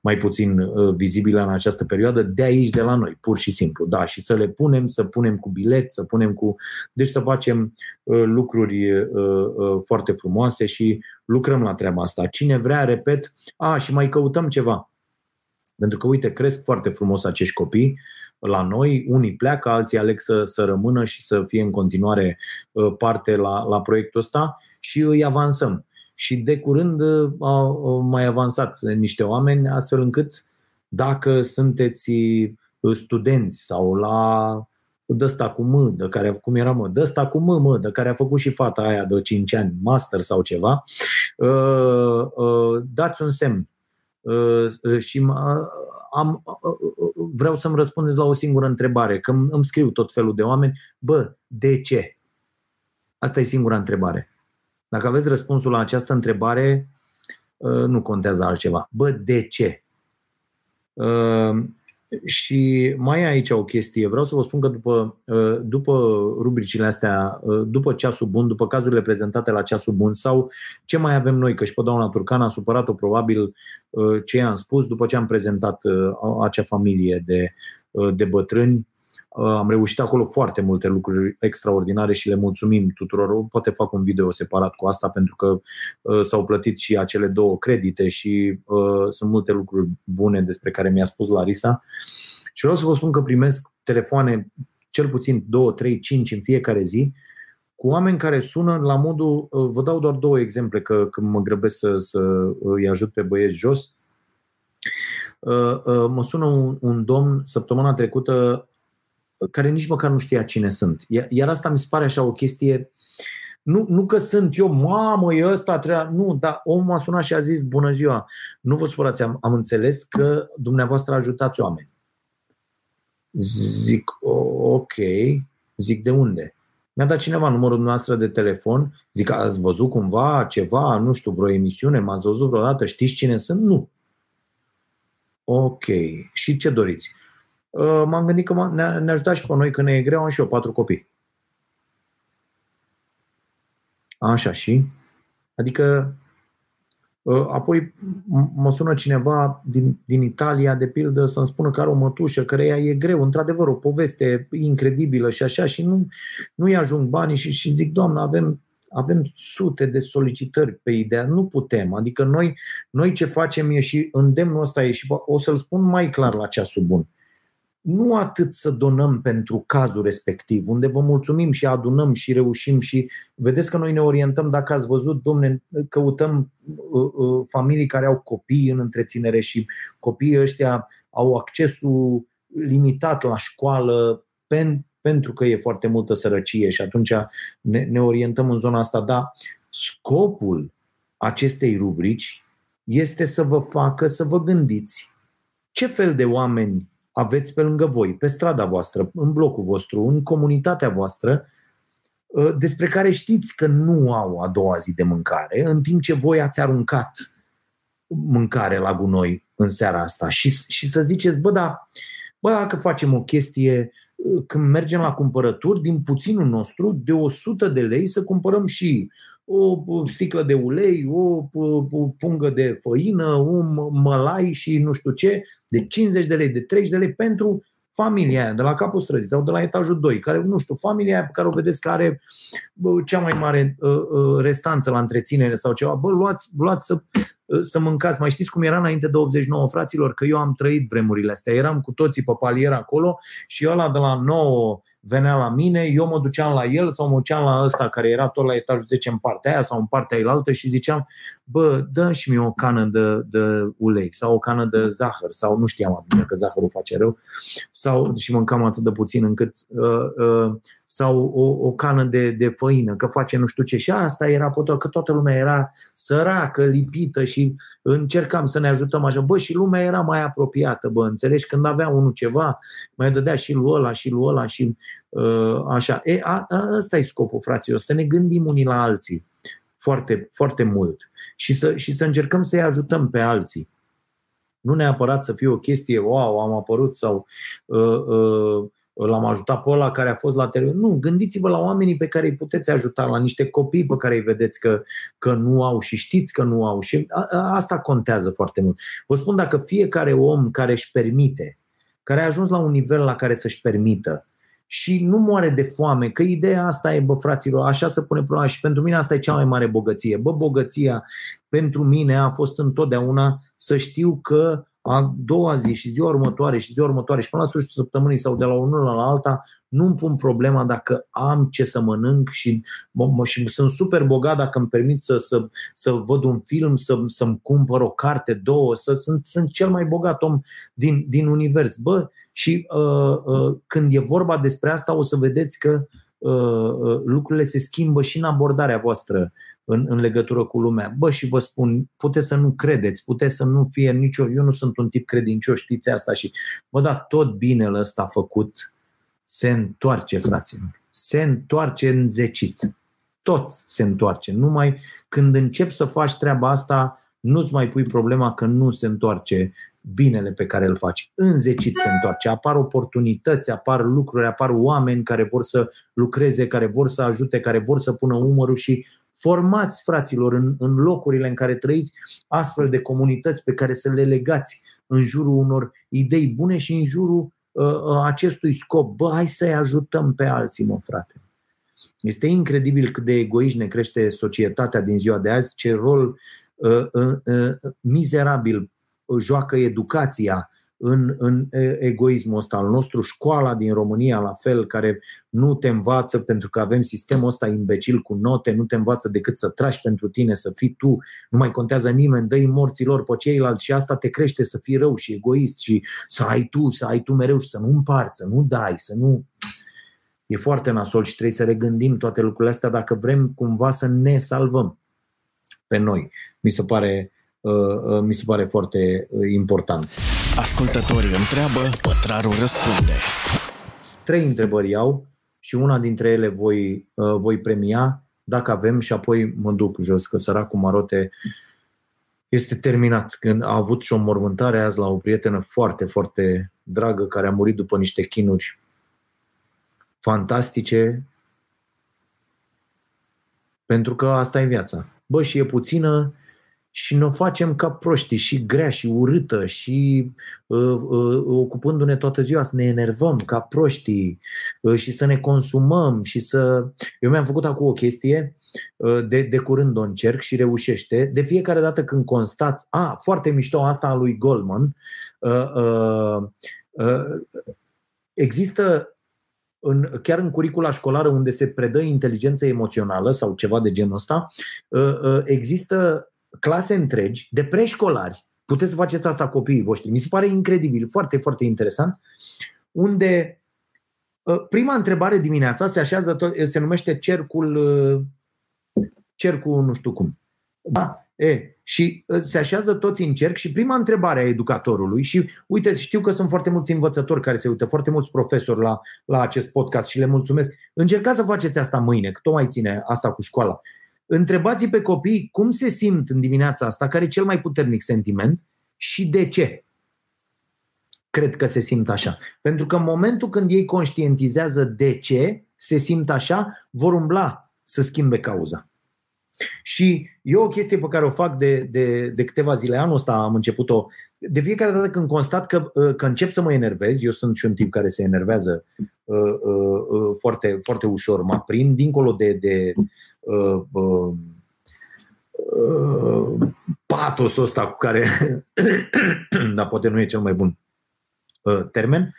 mai puțin uh, vizibile în această perioadă, de aici, de la noi, pur și simplu. Da, și să le punem, să punem cu bilet, să punem cu. Deci să facem uh, lucruri uh, foarte frumoase și lucrăm la treaba asta. Cine vrea, repet, a, și mai căutăm ceva. Pentru că, uite, cresc foarte frumos acești copii la noi, unii pleacă, alții aleg să, să rămână și să fie în continuare parte la, la proiectul ăsta și îi avansăm și de curând uh, au mai avansat niște oameni, astfel încât dacă sunteți uh, studenți sau la dăsta cu M, de care, cum era mă, dăsta cu M, mă, de care a făcut și fata aia de 5 ani, master sau ceva, uh, uh, dați un semn. Uh, uh și am, vreau să-mi răspundeți la o singură întrebare, că îmi scriu tot felul de oameni, bă, de ce? Asta e singura întrebare. Dacă aveți răspunsul la această întrebare, uh, nu contează altceva. Bă, de ce? Uh, și mai e aici o chestie. Vreau să vă spun că după, uh, după rubricile astea, după ceasul bun, după cazurile prezentate la ceasul bun sau ce mai avem noi, că și pe doamna Turcan a supărat-o probabil ce am spus după ce am prezentat acea familie de, de bătrâni Uh, am reușit acolo foarte multe lucruri extraordinare și le mulțumim tuturor. Poate fac un video separat cu asta pentru că uh, s-au plătit și acele două credite și uh, sunt multe lucruri bune despre care mi-a spus Larisa. Și vreau să vă spun că primesc telefoane cel puțin 2, 3, 5 în fiecare zi cu oameni care sună la modul, vă dau doar două exemple că când mă grăbesc să, să îi ajut pe băieți jos. Mă sună un, un domn săptămâna trecută care nici măcar nu știa cine sunt. Iar asta mi se pare așa o chestie nu, nu că sunt eu, mamă, e ăsta, treaba. Nu, dar omul a sunat și a zis, bună ziua, nu vă supărați, am, am înțeles că dumneavoastră ajutați oameni. Zic, ok, zic de unde? Mi-a dat cineva numărul noastră de telefon, zic, ați văzut cumva ceva, nu știu, vreo emisiune, m-ați văzut vreodată, știți cine sunt? Nu. Ok, și ce doriți? Uh, m-am gândit că ne-a, ne ajutat și pe noi când ne e greu, am și eu patru copii. Așa și? Adică uh, apoi mă sună cineva din, din Italia, de pildă, să-mi spună că are o mătușă, care ea e greu, într-adevăr, o poveste incredibilă și așa, și nu, nu-i ajung banii și, și zic, doamnă, avem, avem sute de solicitări pe ideea, nu putem. Adică noi, noi ce facem e și îndemnul ăsta e și o să-l spun mai clar la ceasul bun. Uh, nu atât să donăm pentru cazul respectiv, unde vă mulțumim și adunăm și reușim și vedeți că noi ne orientăm, dacă ați văzut, domne, căutăm uh, uh, familii care au copii în întreținere și copiii ăștia au accesul limitat la școală pen, pentru că e foarte multă sărăcie și atunci ne, ne orientăm în zona asta, dar scopul acestei rubrici este să vă facă să vă gândiți ce fel de oameni aveți pe lângă voi, pe strada voastră, în blocul vostru, în comunitatea voastră, ă, despre care știți că nu au a doua zi de mâncare, în timp ce voi ați aruncat mâncare la gunoi în seara asta. Și, și să ziceți, bă, da, bă, dacă facem o chestie, ă, când mergem la cumpărături, din puținul nostru, de 100 de lei, să cumpărăm și o sticlă de ulei, o pungă de făină, un mălai și nu știu ce, de 50 de lei, de 30 de lei pentru familia aia de la capul străzii sau de la etajul 2, care, nu știu, familia aia pe care o vedeți că are cea mai mare uh, uh, restanță la întreținere sau ceva, bă, luați, luați să, uh, să mâncați. Mai știți cum era înainte de 89, fraților? Că eu am trăit vremurile astea. Eram cu toții pe palier acolo și ăla de la 9 venea la mine, eu mă duceam la el sau mă duceam la ăsta care era tot la etajul 10 în partea aia sau în partea ailaltă și ziceam, bă, dă și mie o cană de, de ulei sau o cană de zahăr sau nu știam bine că zahărul face rău sau și mâncam atât de puțin încât uh, uh, sau o, o cană de, de făină, că face nu știu ce. Și asta era potul, că toată lumea era săracă, lipită și încercam să ne ajutăm așa. Bă, și lumea era mai apropiată, bă, înțelegi? Când avea unul ceva, mai dădea și lui ăla și lui ăla și uh, așa. E, a, a, ăsta e scopul, fraților, să ne gândim unii la alții foarte, foarte mult și să, și să încercăm să-i ajutăm pe alții. Nu neapărat să fie o chestie, wow, am apărut sau uh, uh, l-am ajutat pe ăla care a fost la televizor. Nu, gândiți-vă la oamenii pe care îi puteți ajuta, la niște copii pe care îi vedeți că, că nu au și știți că nu au. Și a, a, asta contează foarte mult. Vă spun, dacă fiecare om care își permite, care a ajuns la un nivel la care să-și permită și nu moare de foame, că ideea asta e, bă, fraților, așa se pune problema și pentru mine asta e cea mai mare bogăție. Bă, bogăția pentru mine a fost întotdeauna să știu că a doua zi și ziua următoare și ziua următoare și până la sfârșitul săptămânii sau de la unul la alta, nu îmi pun problema dacă am ce să mănânc și, mă, și sunt super bogat dacă îmi permit să, să, să văd un film, să, să-mi cumpăr o carte, două, să sunt, sunt cel mai bogat om din, din univers. Bă, și uh, uh, când e vorba despre asta o să vedeți că uh, uh, lucrurile se schimbă și în abordarea voastră în, în legătură cu lumea. Bă, și vă spun, puteți să nu credeți, puteți să nu fie nicio... Eu nu sunt un tip credincios, știți asta și... Bă, da, tot binele ăsta făcut se întoarce, fraților. Se întoarce înzecit. Tot se întoarce. Numai când încep să faci treaba asta, nu-ți mai pui problema că nu se întoarce binele pe care îl faci. Înzecit se întoarce. Apar oportunități, apar lucruri, apar oameni care vor să lucreze, care vor să ajute, care vor să pună umărul și Formați, fraților, în, în locurile în care trăiți astfel de comunități pe care să le legați în jurul unor idei bune și în jurul uh, uh, acestui scop. Bă, hai să-i ajutăm pe alții, mă, frate. Este incredibil cât de egoiști ne crește societatea din ziua de azi, ce rol uh, uh, uh, mizerabil joacă educația în, în egoismul ăsta al nostru. Școala din România, la fel, care nu te învață pentru că avem sistemul ăsta imbecil cu note, nu te învață decât să tragi pentru tine, să fii tu, nu mai contează nimeni, dă-i morților pe ceilalți și asta te crește să fii rău și egoist și să ai tu, să ai tu mereu și să nu împarți, să nu dai, să nu... E foarte nasol și trebuie să regândim toate lucrurile astea dacă vrem cumva să ne salvăm pe noi. Mi se pare, uh, uh, mi se pare foarte uh, important. Ascultătorii întreabă, pătrarul răspunde. Trei întrebări au și una dintre ele voi, uh, voi premia dacă avem și apoi mă duc jos, că săracul Marote este terminat. Când a avut și o mormântare azi la o prietenă foarte, foarte dragă care a murit după niște chinuri fantastice pentru că asta e viața. Bă, și e puțină și ne facem ca proști și grea și urâtă și uh, uh, ocupându-ne toată ziua să ne enervăm ca proștii uh, și să ne consumăm și să... Eu mi-am făcut acum o chestie, uh, de, de curând o încerc și reușește. De fiecare dată când constat, a, foarte mișto asta a lui Goldman, uh, uh, uh, există în, chiar în curicula școlară unde se predă inteligență emoțională sau ceva de genul ăsta, uh, uh, există clase întregi de preșcolari, puteți să faceți asta copiii voștri, mi se pare incredibil, foarte, foarte interesant, unde uh, prima întrebare dimineața se așează, tot, se numește cercul, uh, cercul nu știu cum. Da? E, și uh, se așează toți în cerc și prima întrebare a educatorului și uite, știu că sunt foarte mulți învățători care se uită, foarte mulți profesori la, la acest podcast și le mulțumesc. Încercați să faceți asta mâine, că tot mai ține asta cu școala. Întrebați pe copii cum se simt în dimineața asta, care e cel mai puternic sentiment și de ce cred că se simt așa. Pentru că în momentul când ei conștientizează de ce se simt așa, vor umbla să schimbe cauza. Și e o chestie pe care o fac de, de, de câteva zile. Anul ăsta am început-o. De fiecare dată când constat că, că încep să mă enervez, eu sunt și un tip care se enervează uh, uh, uh, foarte, foarte ușor, mă prind dincolo de, de uh, uh, uh, patosul ăsta cu care, dar poate nu e cel mai bun uh, termen,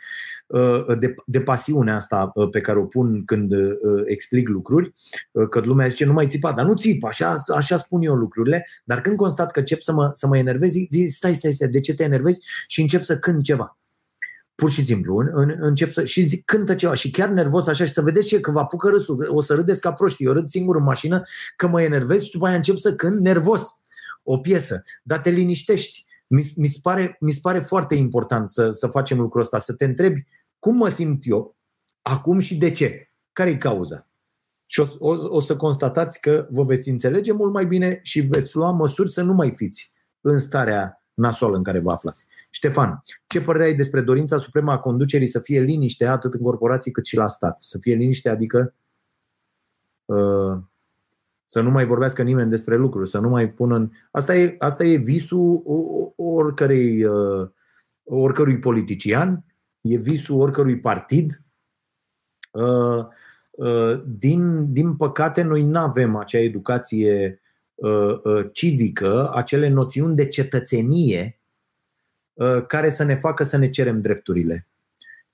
de, de pasiunea asta pe care o pun când explic lucruri, că lumea zice nu mai țipa, dar nu țip, așa, așa spun eu lucrurile, dar când constat că încep să mă, să mă enervez, zic, stai, stai, stai, de ce te enervezi? Și încep să cânt ceva pur și simplu, în, în, încep să, și zic, cântă ceva și chiar nervos așa și să vedeți ce, că vă apucă râsul, o să râdeți ca proști, eu râd singur în mașină, că mă enervez și după aia încep să cânt nervos o piesă, dar te liniștești. Mi, mi, se, pare, mi se pare foarte important să, să facem lucrul ăsta, să te întrebi cum mă simt eu acum și de ce, care e cauza. Și o, o, o să constatați că vă veți înțelege mult mai bine și veți lua măsuri să nu mai fiți în starea nasoală în care vă aflați. Ștefan, ce părere ai despre dorința supremă a conducerii să fie liniște atât în corporații cât și la stat? Să fie liniște, adică uh, să nu mai vorbească nimeni despre lucruri, să nu mai pună în... Asta e, asta e visul oricărei, uh, oricărui politician, e visul oricărui partid. Uh, uh, din, din păcate, noi nu avem acea educație uh, uh, civică, acele noțiuni de cetățenie Uh, care să ne facă să ne cerem drepturile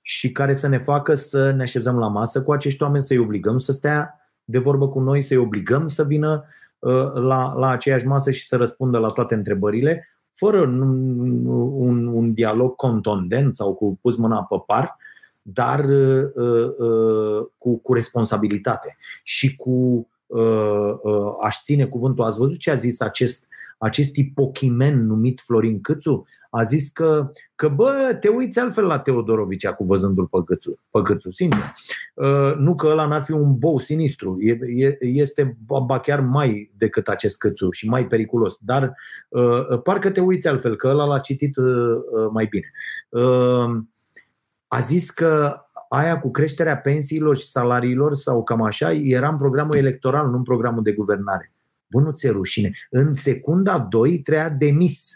și care să ne facă să ne așezăm la masă cu acești oameni, să-i obligăm să stea de vorbă cu noi, să-i obligăm să vină uh, la, la aceeași masă și să răspundă la toate întrebările, fără un, un, un dialog contondent sau cu pus mâna pe par, dar uh, uh, cu, cu responsabilitate și cu uh, uh, aș ține cuvântul. Ați văzut ce a zis acest acest ipochimen numit Florin Câțu, a zis că, că bă, te uiți altfel la Teodorovici acum văzându-l pe Câțu, pe Câțu sincer. Uh, nu că ăla n-ar fi un bou sinistru, e, e, este ba chiar mai decât acest Câțu și mai periculos, dar uh, parcă te uiți altfel, că ăla l-a citit uh, uh mai bine. Uh, a zis că aia cu creșterea pensiilor și salariilor sau cam așa era în programul electoral, nu în programul de guvernare. Bă, nu ți rușine. În secunda 2 treia demis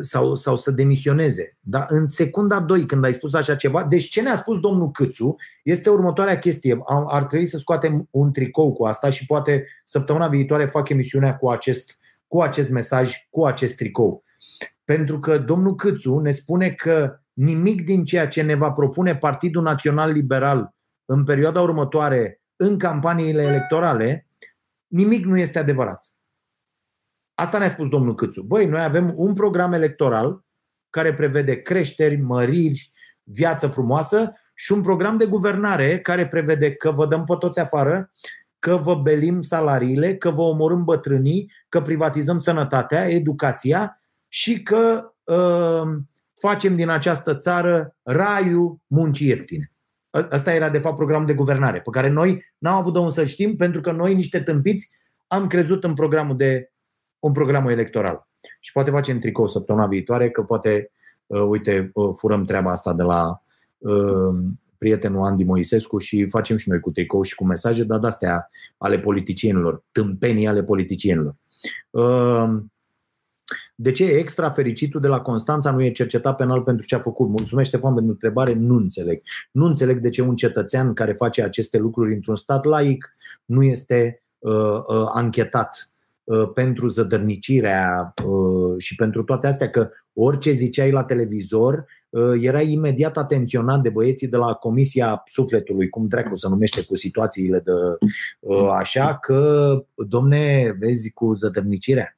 sau, sau să demisioneze. Dar în secunda 2, când ai spus așa ceva, deci ce ne-a spus domnul Câțu este următoarea chestie. Ar trebui să scoatem un tricou cu asta și poate săptămâna viitoare fac emisiunea cu acest, cu acest mesaj, cu acest tricou. Pentru că domnul Câțu ne spune că nimic din ceea ce ne va propune Partidul Național Liberal în perioada următoare în campaniile electorale nimic nu este adevărat. Asta ne-a spus domnul Câțu. Băi, noi avem un program electoral care prevede creșteri, măriri, viață frumoasă și un program de guvernare care prevede că vă dăm pe toți afară, că vă belim salariile, că vă omorâm bătrânii, că privatizăm sănătatea, educația și că uh, facem din această țară raiul muncii ieftine. Asta era de fapt programul de guvernare, pe care noi n-am avut de unde să știm, pentru că noi, niște tâmpiți, am crezut în programul de un program electoral. Și poate facem tricou săptămâna viitoare, că poate, uh, uite, uh, furăm treaba asta de la uh, prietenul Andy Moisescu și facem și noi cu tricou și cu mesaje, dar de-astea ale politicienilor, tâmpenii ale politicienilor. Uh, de ce extra fericitul de la Constanța nu e cercetat penal pentru ce a făcut? Mulțumesc, Ștefan, pentru întrebare. Nu înțeleg. Nu înțeleg de ce un cetățean care face aceste lucruri într-un stat laic nu este uh, uh, anchetat uh, pentru zădărnicirea uh, și pentru toate astea, că orice ziceai la televizor uh, era imediat atenționat de băieții de la Comisia Sufletului, cum dracu se numește cu situațiile de uh, așa, că, domne, vezi cu zădărnicirea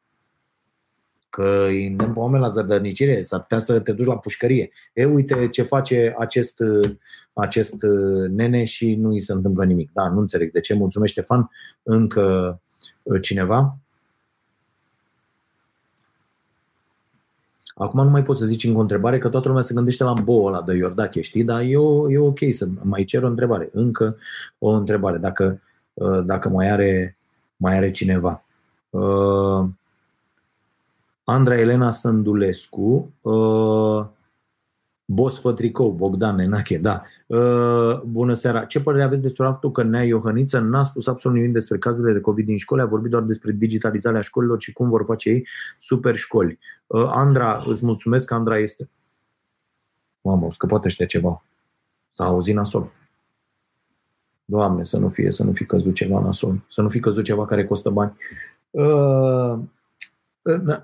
că îi îndemn pe oameni la zădărnicire, s-ar putea să te duci la pușcărie. E, uite ce face acest, acest nene și nu îi se întâmplă nimic. Da, nu înțeleg de ce. Mulțumesc, Ștefan. Încă uh, cineva? Acum nu mai pot să zici încă o întrebare, că toată lumea se gândește la boul ăla de Iordache, știi? Dar eu, e ok să mai cer o întrebare. Încă o întrebare, dacă, uh, dacă mai, are, mai are cineva. Uh, Andra Elena Sândulescu, uh, Boss Fătricou, Bogdan Nenache, da. Uh, bună seara. Ce părere aveți despre faptul că Nea Iohăniță n-a spus absolut nimic despre cazurile de COVID din școli, a vorbit doar despre digitalizarea școlilor și cum vor face ei super școli. Uh, Andra, îți mulțumesc că Andra este. Mamă, o scăpat ăștia ceva. S-a auzit nasol. Doamne, să nu fie, să nu fi căzut ceva nasol. Să nu fi căzut ceva care costă bani. Uh,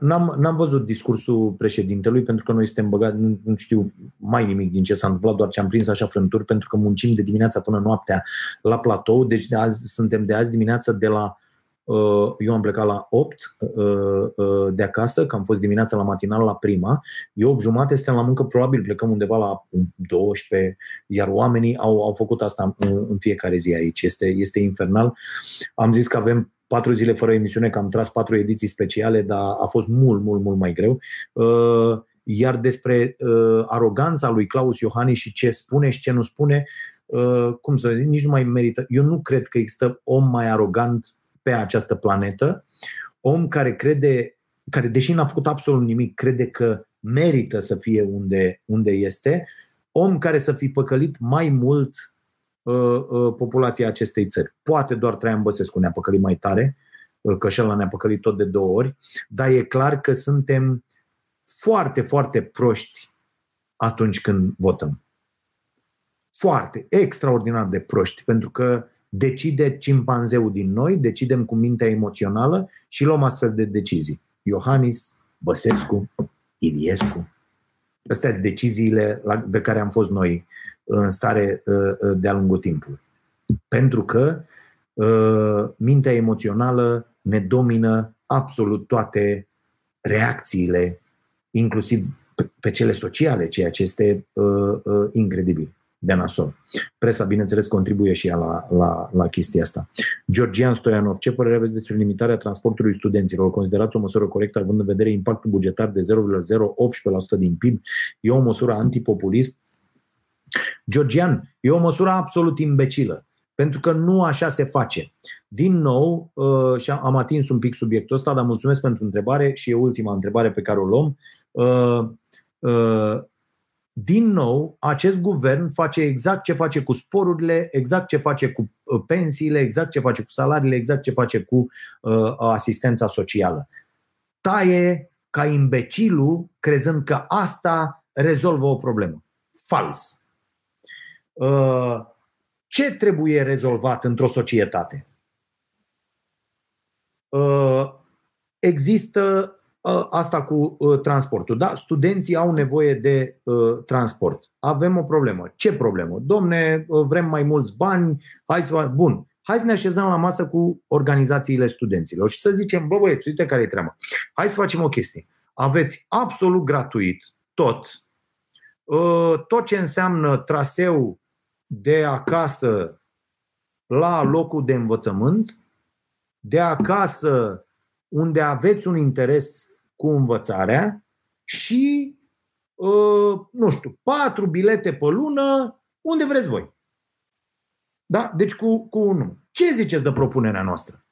N-am, n-am văzut discursul președintelui pentru că noi suntem băgați, nu, nu știu mai nimic din ce s-a întâmplat, doar ce am prins așa frânturi pentru că muncim de dimineața până noaptea la platou, deci de azi, suntem de azi dimineață de la uh, eu am plecat la 8 uh, uh, de acasă, că am fost dimineața la matinal la prima. Eu 8 jumate suntem la muncă, probabil plecăm undeva la 12, iar oamenii au, au făcut asta în, în fiecare zi aici. Este, este infernal. Am zis că avem patru zile fără emisiune, că am tras patru ediții speciale, dar a fost mult, mult, mult mai greu. Uh, iar despre uh, aroganța lui Claus Iohannis și ce spune și ce nu spune, uh, cum să zic, nici nu mai merită. Eu nu cred că există om mai arogant pe această planetă, om care crede, care deși n-a făcut absolut nimic, crede că merită să fie unde, unde este, om care să fi păcălit mai mult Uh, uh, populația acestei țări. Poate doar Traian Băsescu ne-a păcălit mai tare, uh, că și ne-a păcălit tot de două ori, dar e clar că suntem foarte, foarte proști atunci când votăm. Foarte, extraordinar de proști, pentru că decide cimpanzeul din noi, decidem cu mintea emoțională și luăm astfel de decizii. Iohannis, Băsescu, Iliescu. Astea sunt deciziile de care am fost noi în stare uh, uh, de-a lungul timpului. Pentru că uh, mintea emoțională ne domină absolut toate reacțiile, inclusiv pe cele sociale, ceea ce este incredibil de nasol. Presa, bineînțeles, contribuie și ea la, la, la chestia asta. Georgian Stoianov, ce părere aveți despre limitarea transportului studenților? O considerați o măsură corectă având în vedere impactul bugetar de 0,018% din PIB? E o măsură antipopulism? Georgian, e o măsură absolut imbecilă, pentru că nu așa se face. Din nou, uh, și am atins un pic subiectul ăsta, dar mulțumesc pentru întrebare și e ultima întrebare pe care o luăm. Uh, uh, din nou, acest guvern face exact ce face cu sporurile, exact ce face cu pensiile, exact ce face cu salariile, exact ce face cu asistența socială. Taie ca imbecilul crezând că asta rezolvă o problemă. Fals. Uh, ce trebuie rezolvat într-o societate? Uh, există uh, asta cu transportul. Da, studenții au nevoie de transport. Avem o problemă. Ce problemă? Domne, vrem mai mulți bani, hai să... Bun, hai să ne așezăm la masă cu organizațiile studenților și să zicem, bă băieți, uite care e treaba. Hai să facem o chestie. Aveți absolut gratuit tot, tot ce înseamnă traseu de acasă la locul de învățământ, de acasă unde aveți un interes cu învățarea și, uh, nu știu, patru bilete pe lună unde vreți voi. Da? Deci cu, cu unul. Ce ziceți de propunerea noastră?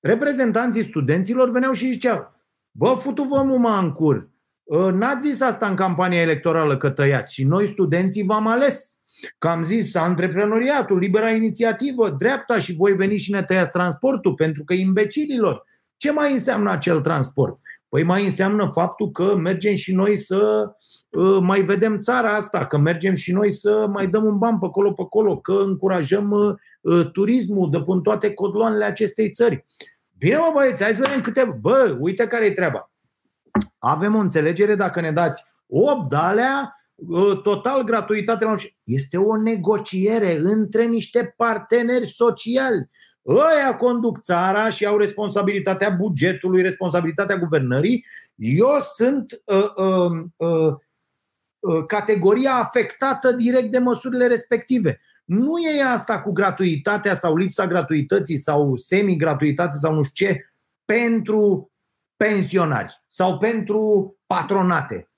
Reprezentanții studenților veneau și ziceau, bă, futu-vă muma în cur. Uh, n-ați zis asta în campania electorală că tăiați și noi studenții v-am ales. Că am zis antreprenoriatul, libera inițiativă, dreapta și voi veni și ne tăiați transportul, pentru că imbecililor. Ce mai înseamnă acel transport? Păi mai înseamnă faptul că mergem și noi să uh, mai vedem țara asta, că mergem și noi să mai dăm un ban pe acolo, pe acolo, că încurajăm uh, uh, turismul de până toate codloanele acestei țări. Bine, mă băieți, hai să vedem câte... Bă, uite care e treaba. Avem o înțelegere dacă ne dați 8 de alea Uh, total gratuitate la Este o negociere între niște parteneri sociali. Ăia conduc țara și au responsabilitatea bugetului, responsabilitatea guvernării. Eu sunt uh, uh, uh, uh, categoria afectată direct de măsurile respective. Nu e asta cu gratuitatea sau lipsa gratuității sau semi-gratuitate sau nu știu ce pentru pensionari sau pentru patronate.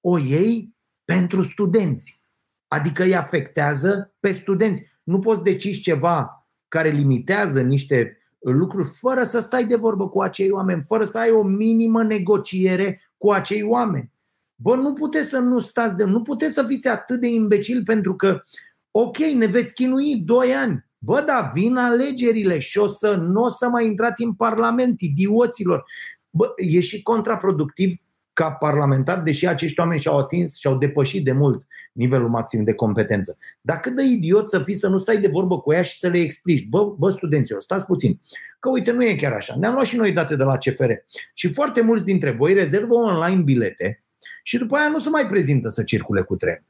O ei pentru studenți. Adică îi afectează pe studenți. Nu poți decizi ceva care limitează niște lucruri fără să stai de vorbă cu acei oameni, fără să ai o minimă negociere cu acei oameni. Bă, nu puteți să nu stați de... Nu puteți să fiți atât de imbecil pentru că, ok, ne veți chinui doi ani. Bă, da, vin alegerile și o să nu o să mai intrați în Parlament, idioților. Bă, e și contraproductiv ca parlamentar, deși acești oameni și-au atins și-au depășit de mult nivelul maxim de competență. Dar cât de idiot să fii să nu stai de vorbă cu ea și să le explici, bă, bă studenților, stați puțin, că uite, nu e chiar așa. Ne-am luat și noi date de la CFR și foarte mulți dintre voi rezervă online bilete și după aia nu se mai prezintă să circule cu tren.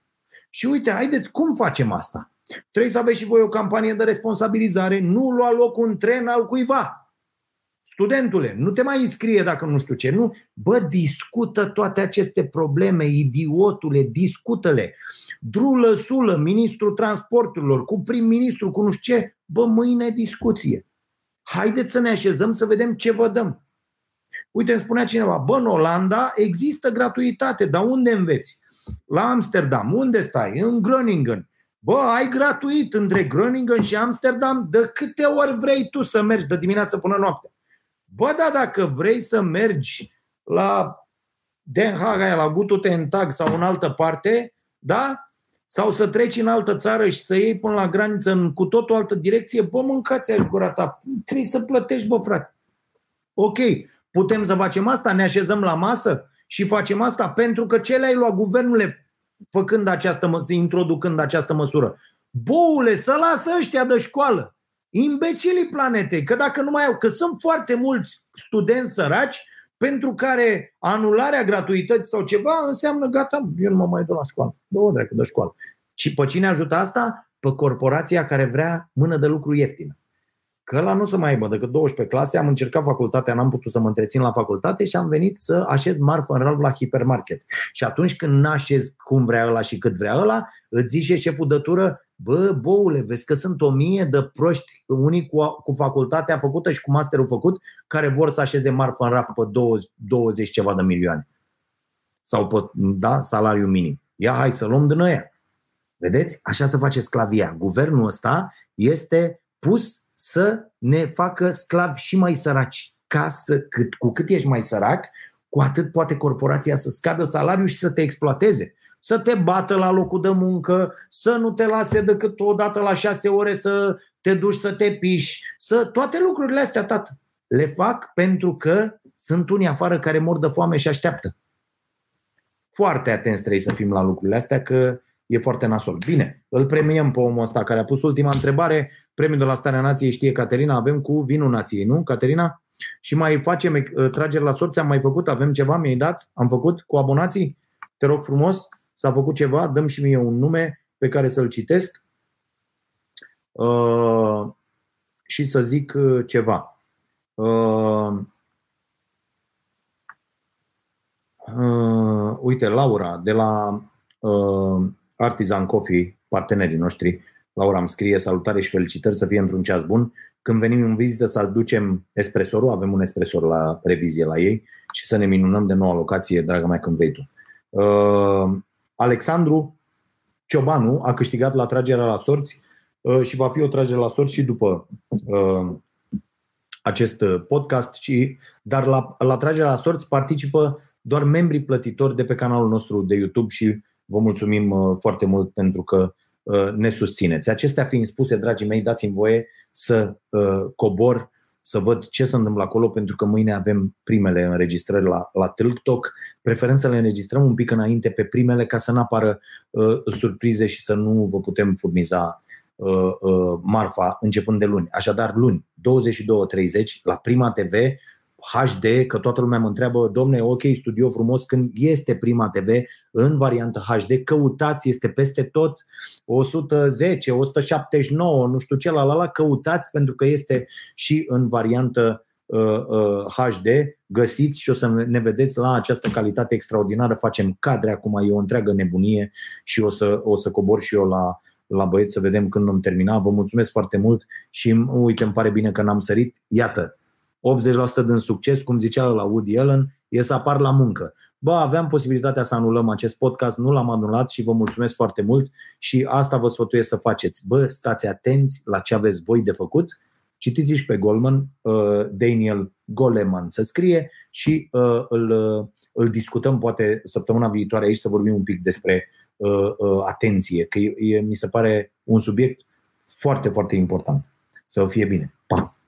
Și uite, haideți, cum facem asta? Trebuie să aveți și voi o campanie de responsabilizare, nu lua loc un tren al cuiva. Studentule, nu te mai înscrie dacă nu știu ce. Nu. Bă, discută toate aceste probleme, idiotule, discută-le. Drulă, sulă, ministrul transporturilor, cu prim-ministru, cu nu știu ce. Bă, mâine discuție. Haideți să ne așezăm să vedem ce vă dăm. Uite, îmi spunea cineva, bă, în Olanda există gratuitate, dar unde înveți? La Amsterdam, unde stai? În Groningen. Bă, ai gratuit între Groningen și Amsterdam de câte ori vrei tu să mergi de dimineață până noapte. Bă, da, dacă vrei să mergi la Den Haag, la Gututentag sau în altă parte, da? Sau să treci în altă țară și să iei până la graniță în cu tot o altă direcție, bă, mâncați aș gura ta. Trebuie să plătești, bă, frate. Ok, putem să facem asta, ne așezăm la masă și facem asta pentru că ce le-ai luat guvernule făcând această, introducând această măsură? Boule, să lasă ăștia de școală imbecilii planetei, că dacă nu mai au, că sunt foarte mulți studenți săraci pentru care anularea gratuității sau ceva înseamnă gata, eu nu mă mai duc la școală. Două dracu de școală. Și pe cine ajută asta? Pe corporația care vrea mână de lucru ieftină. Că la nu să mai aibă decât 12 clase, am încercat facultatea, n-am putut să mă întrețin la facultate și am venit să așez marfă în ralb la hipermarket. Și atunci când n-așez cum vrea ăla și cât vrea ăla, îți zice șeful de tură, Bă, boule, vezi că sunt o mie de proști, unii cu, cu facultatea făcută și cu masterul făcut, care vor să așeze marfă în raf pe 20, 20 ceva de milioane. Sau pe da, salariu minim. Ia, hai să luăm din ăia. Vedeți? Așa se face sclavia. Guvernul ăsta este pus să ne facă sclavi și mai săraci. Ca să, cât, cu cât ești mai sărac, cu atât poate corporația să scadă salariul și să te exploateze să te bată la locul de muncă, să nu te lase decât o dată la șase ore să te duci să te piși, să toate lucrurile astea, tată. Le fac pentru că sunt unii afară care mor de foame și așteaptă. Foarte atenți trebuie să fim la lucrurile astea, că e foarte nasol. Bine, îl premiem pe omul ăsta care a pus ultima întrebare. Premiul de la Starea Nației știe Caterina, avem cu vinul nației, nu, Caterina? Și mai facem uh, trageri la sorți, am mai făcut, avem ceva, mi-ai dat? Am făcut cu abonații? Te rog frumos s-a făcut ceva, dăm și mie un nume pe care să-l citesc uh, și să zic uh, ceva. Uh, uh, uite, Laura, de la uh, Artisan Coffee, partenerii noștri, Laura îmi scrie salutare și felicitări să fie într-un ceas bun. Când venim în vizită să aducem espresorul, avem un espresor la revizie la ei și să ne minunăm de noua locație, dragă mea, când vei tu. Uh, Alexandru Ciobanu a câștigat la tragerea la sorți uh, și va fi o tragere la sorți și după uh, acest podcast, și, dar la, la tragerea la sorți participă doar membrii plătitori de pe canalul nostru de YouTube și vă mulțumim uh, foarte mult pentru că ne susțineți. Acestea fiind spuse, dragii mei, dați-mi voie să cobor să văd ce se întâmplă acolo, pentru că mâine avem primele înregistrări la, la TikTok. Preferăm să le înregistrăm un pic înainte pe primele ca să nu apară uh, surprize și să nu vă putem furniza uh, uh, marfa începând de luni. Așadar, luni, 22.30 la Prima TV, HD, că toată lumea mă întreabă, domne, ok, studio frumos, când este Prima TV în variantă HD, căutați, este peste tot 110, 179, nu știu ce, la la la, căutați pentru că este și în variantă uh, uh, HD, găsiți și o să ne vedeți la această calitate extraordinară, facem cadre acum, e o întreagă nebunie și o să, o să cobor și eu la, la băieți să vedem când vom termina. Vă mulțumesc foarte mult și uite, îmi pare bine că n-am sărit. Iată, 80% din succes, cum zicea la Woody Allen, e să apar la muncă. Bă, aveam posibilitatea să anulăm acest podcast, nu l-am anulat și vă mulțumesc foarte mult și asta vă sfătuiesc să faceți. Bă, stați atenți la ce aveți voi de făcut, citiți și pe Goldman, uh, Daniel Goleman să scrie și uh, îl, uh, îl discutăm poate săptămâna viitoare aici să vorbim un pic despre atenție, că e, mi se pare un subiect foarte, foarte important. Să fie bine. Pa!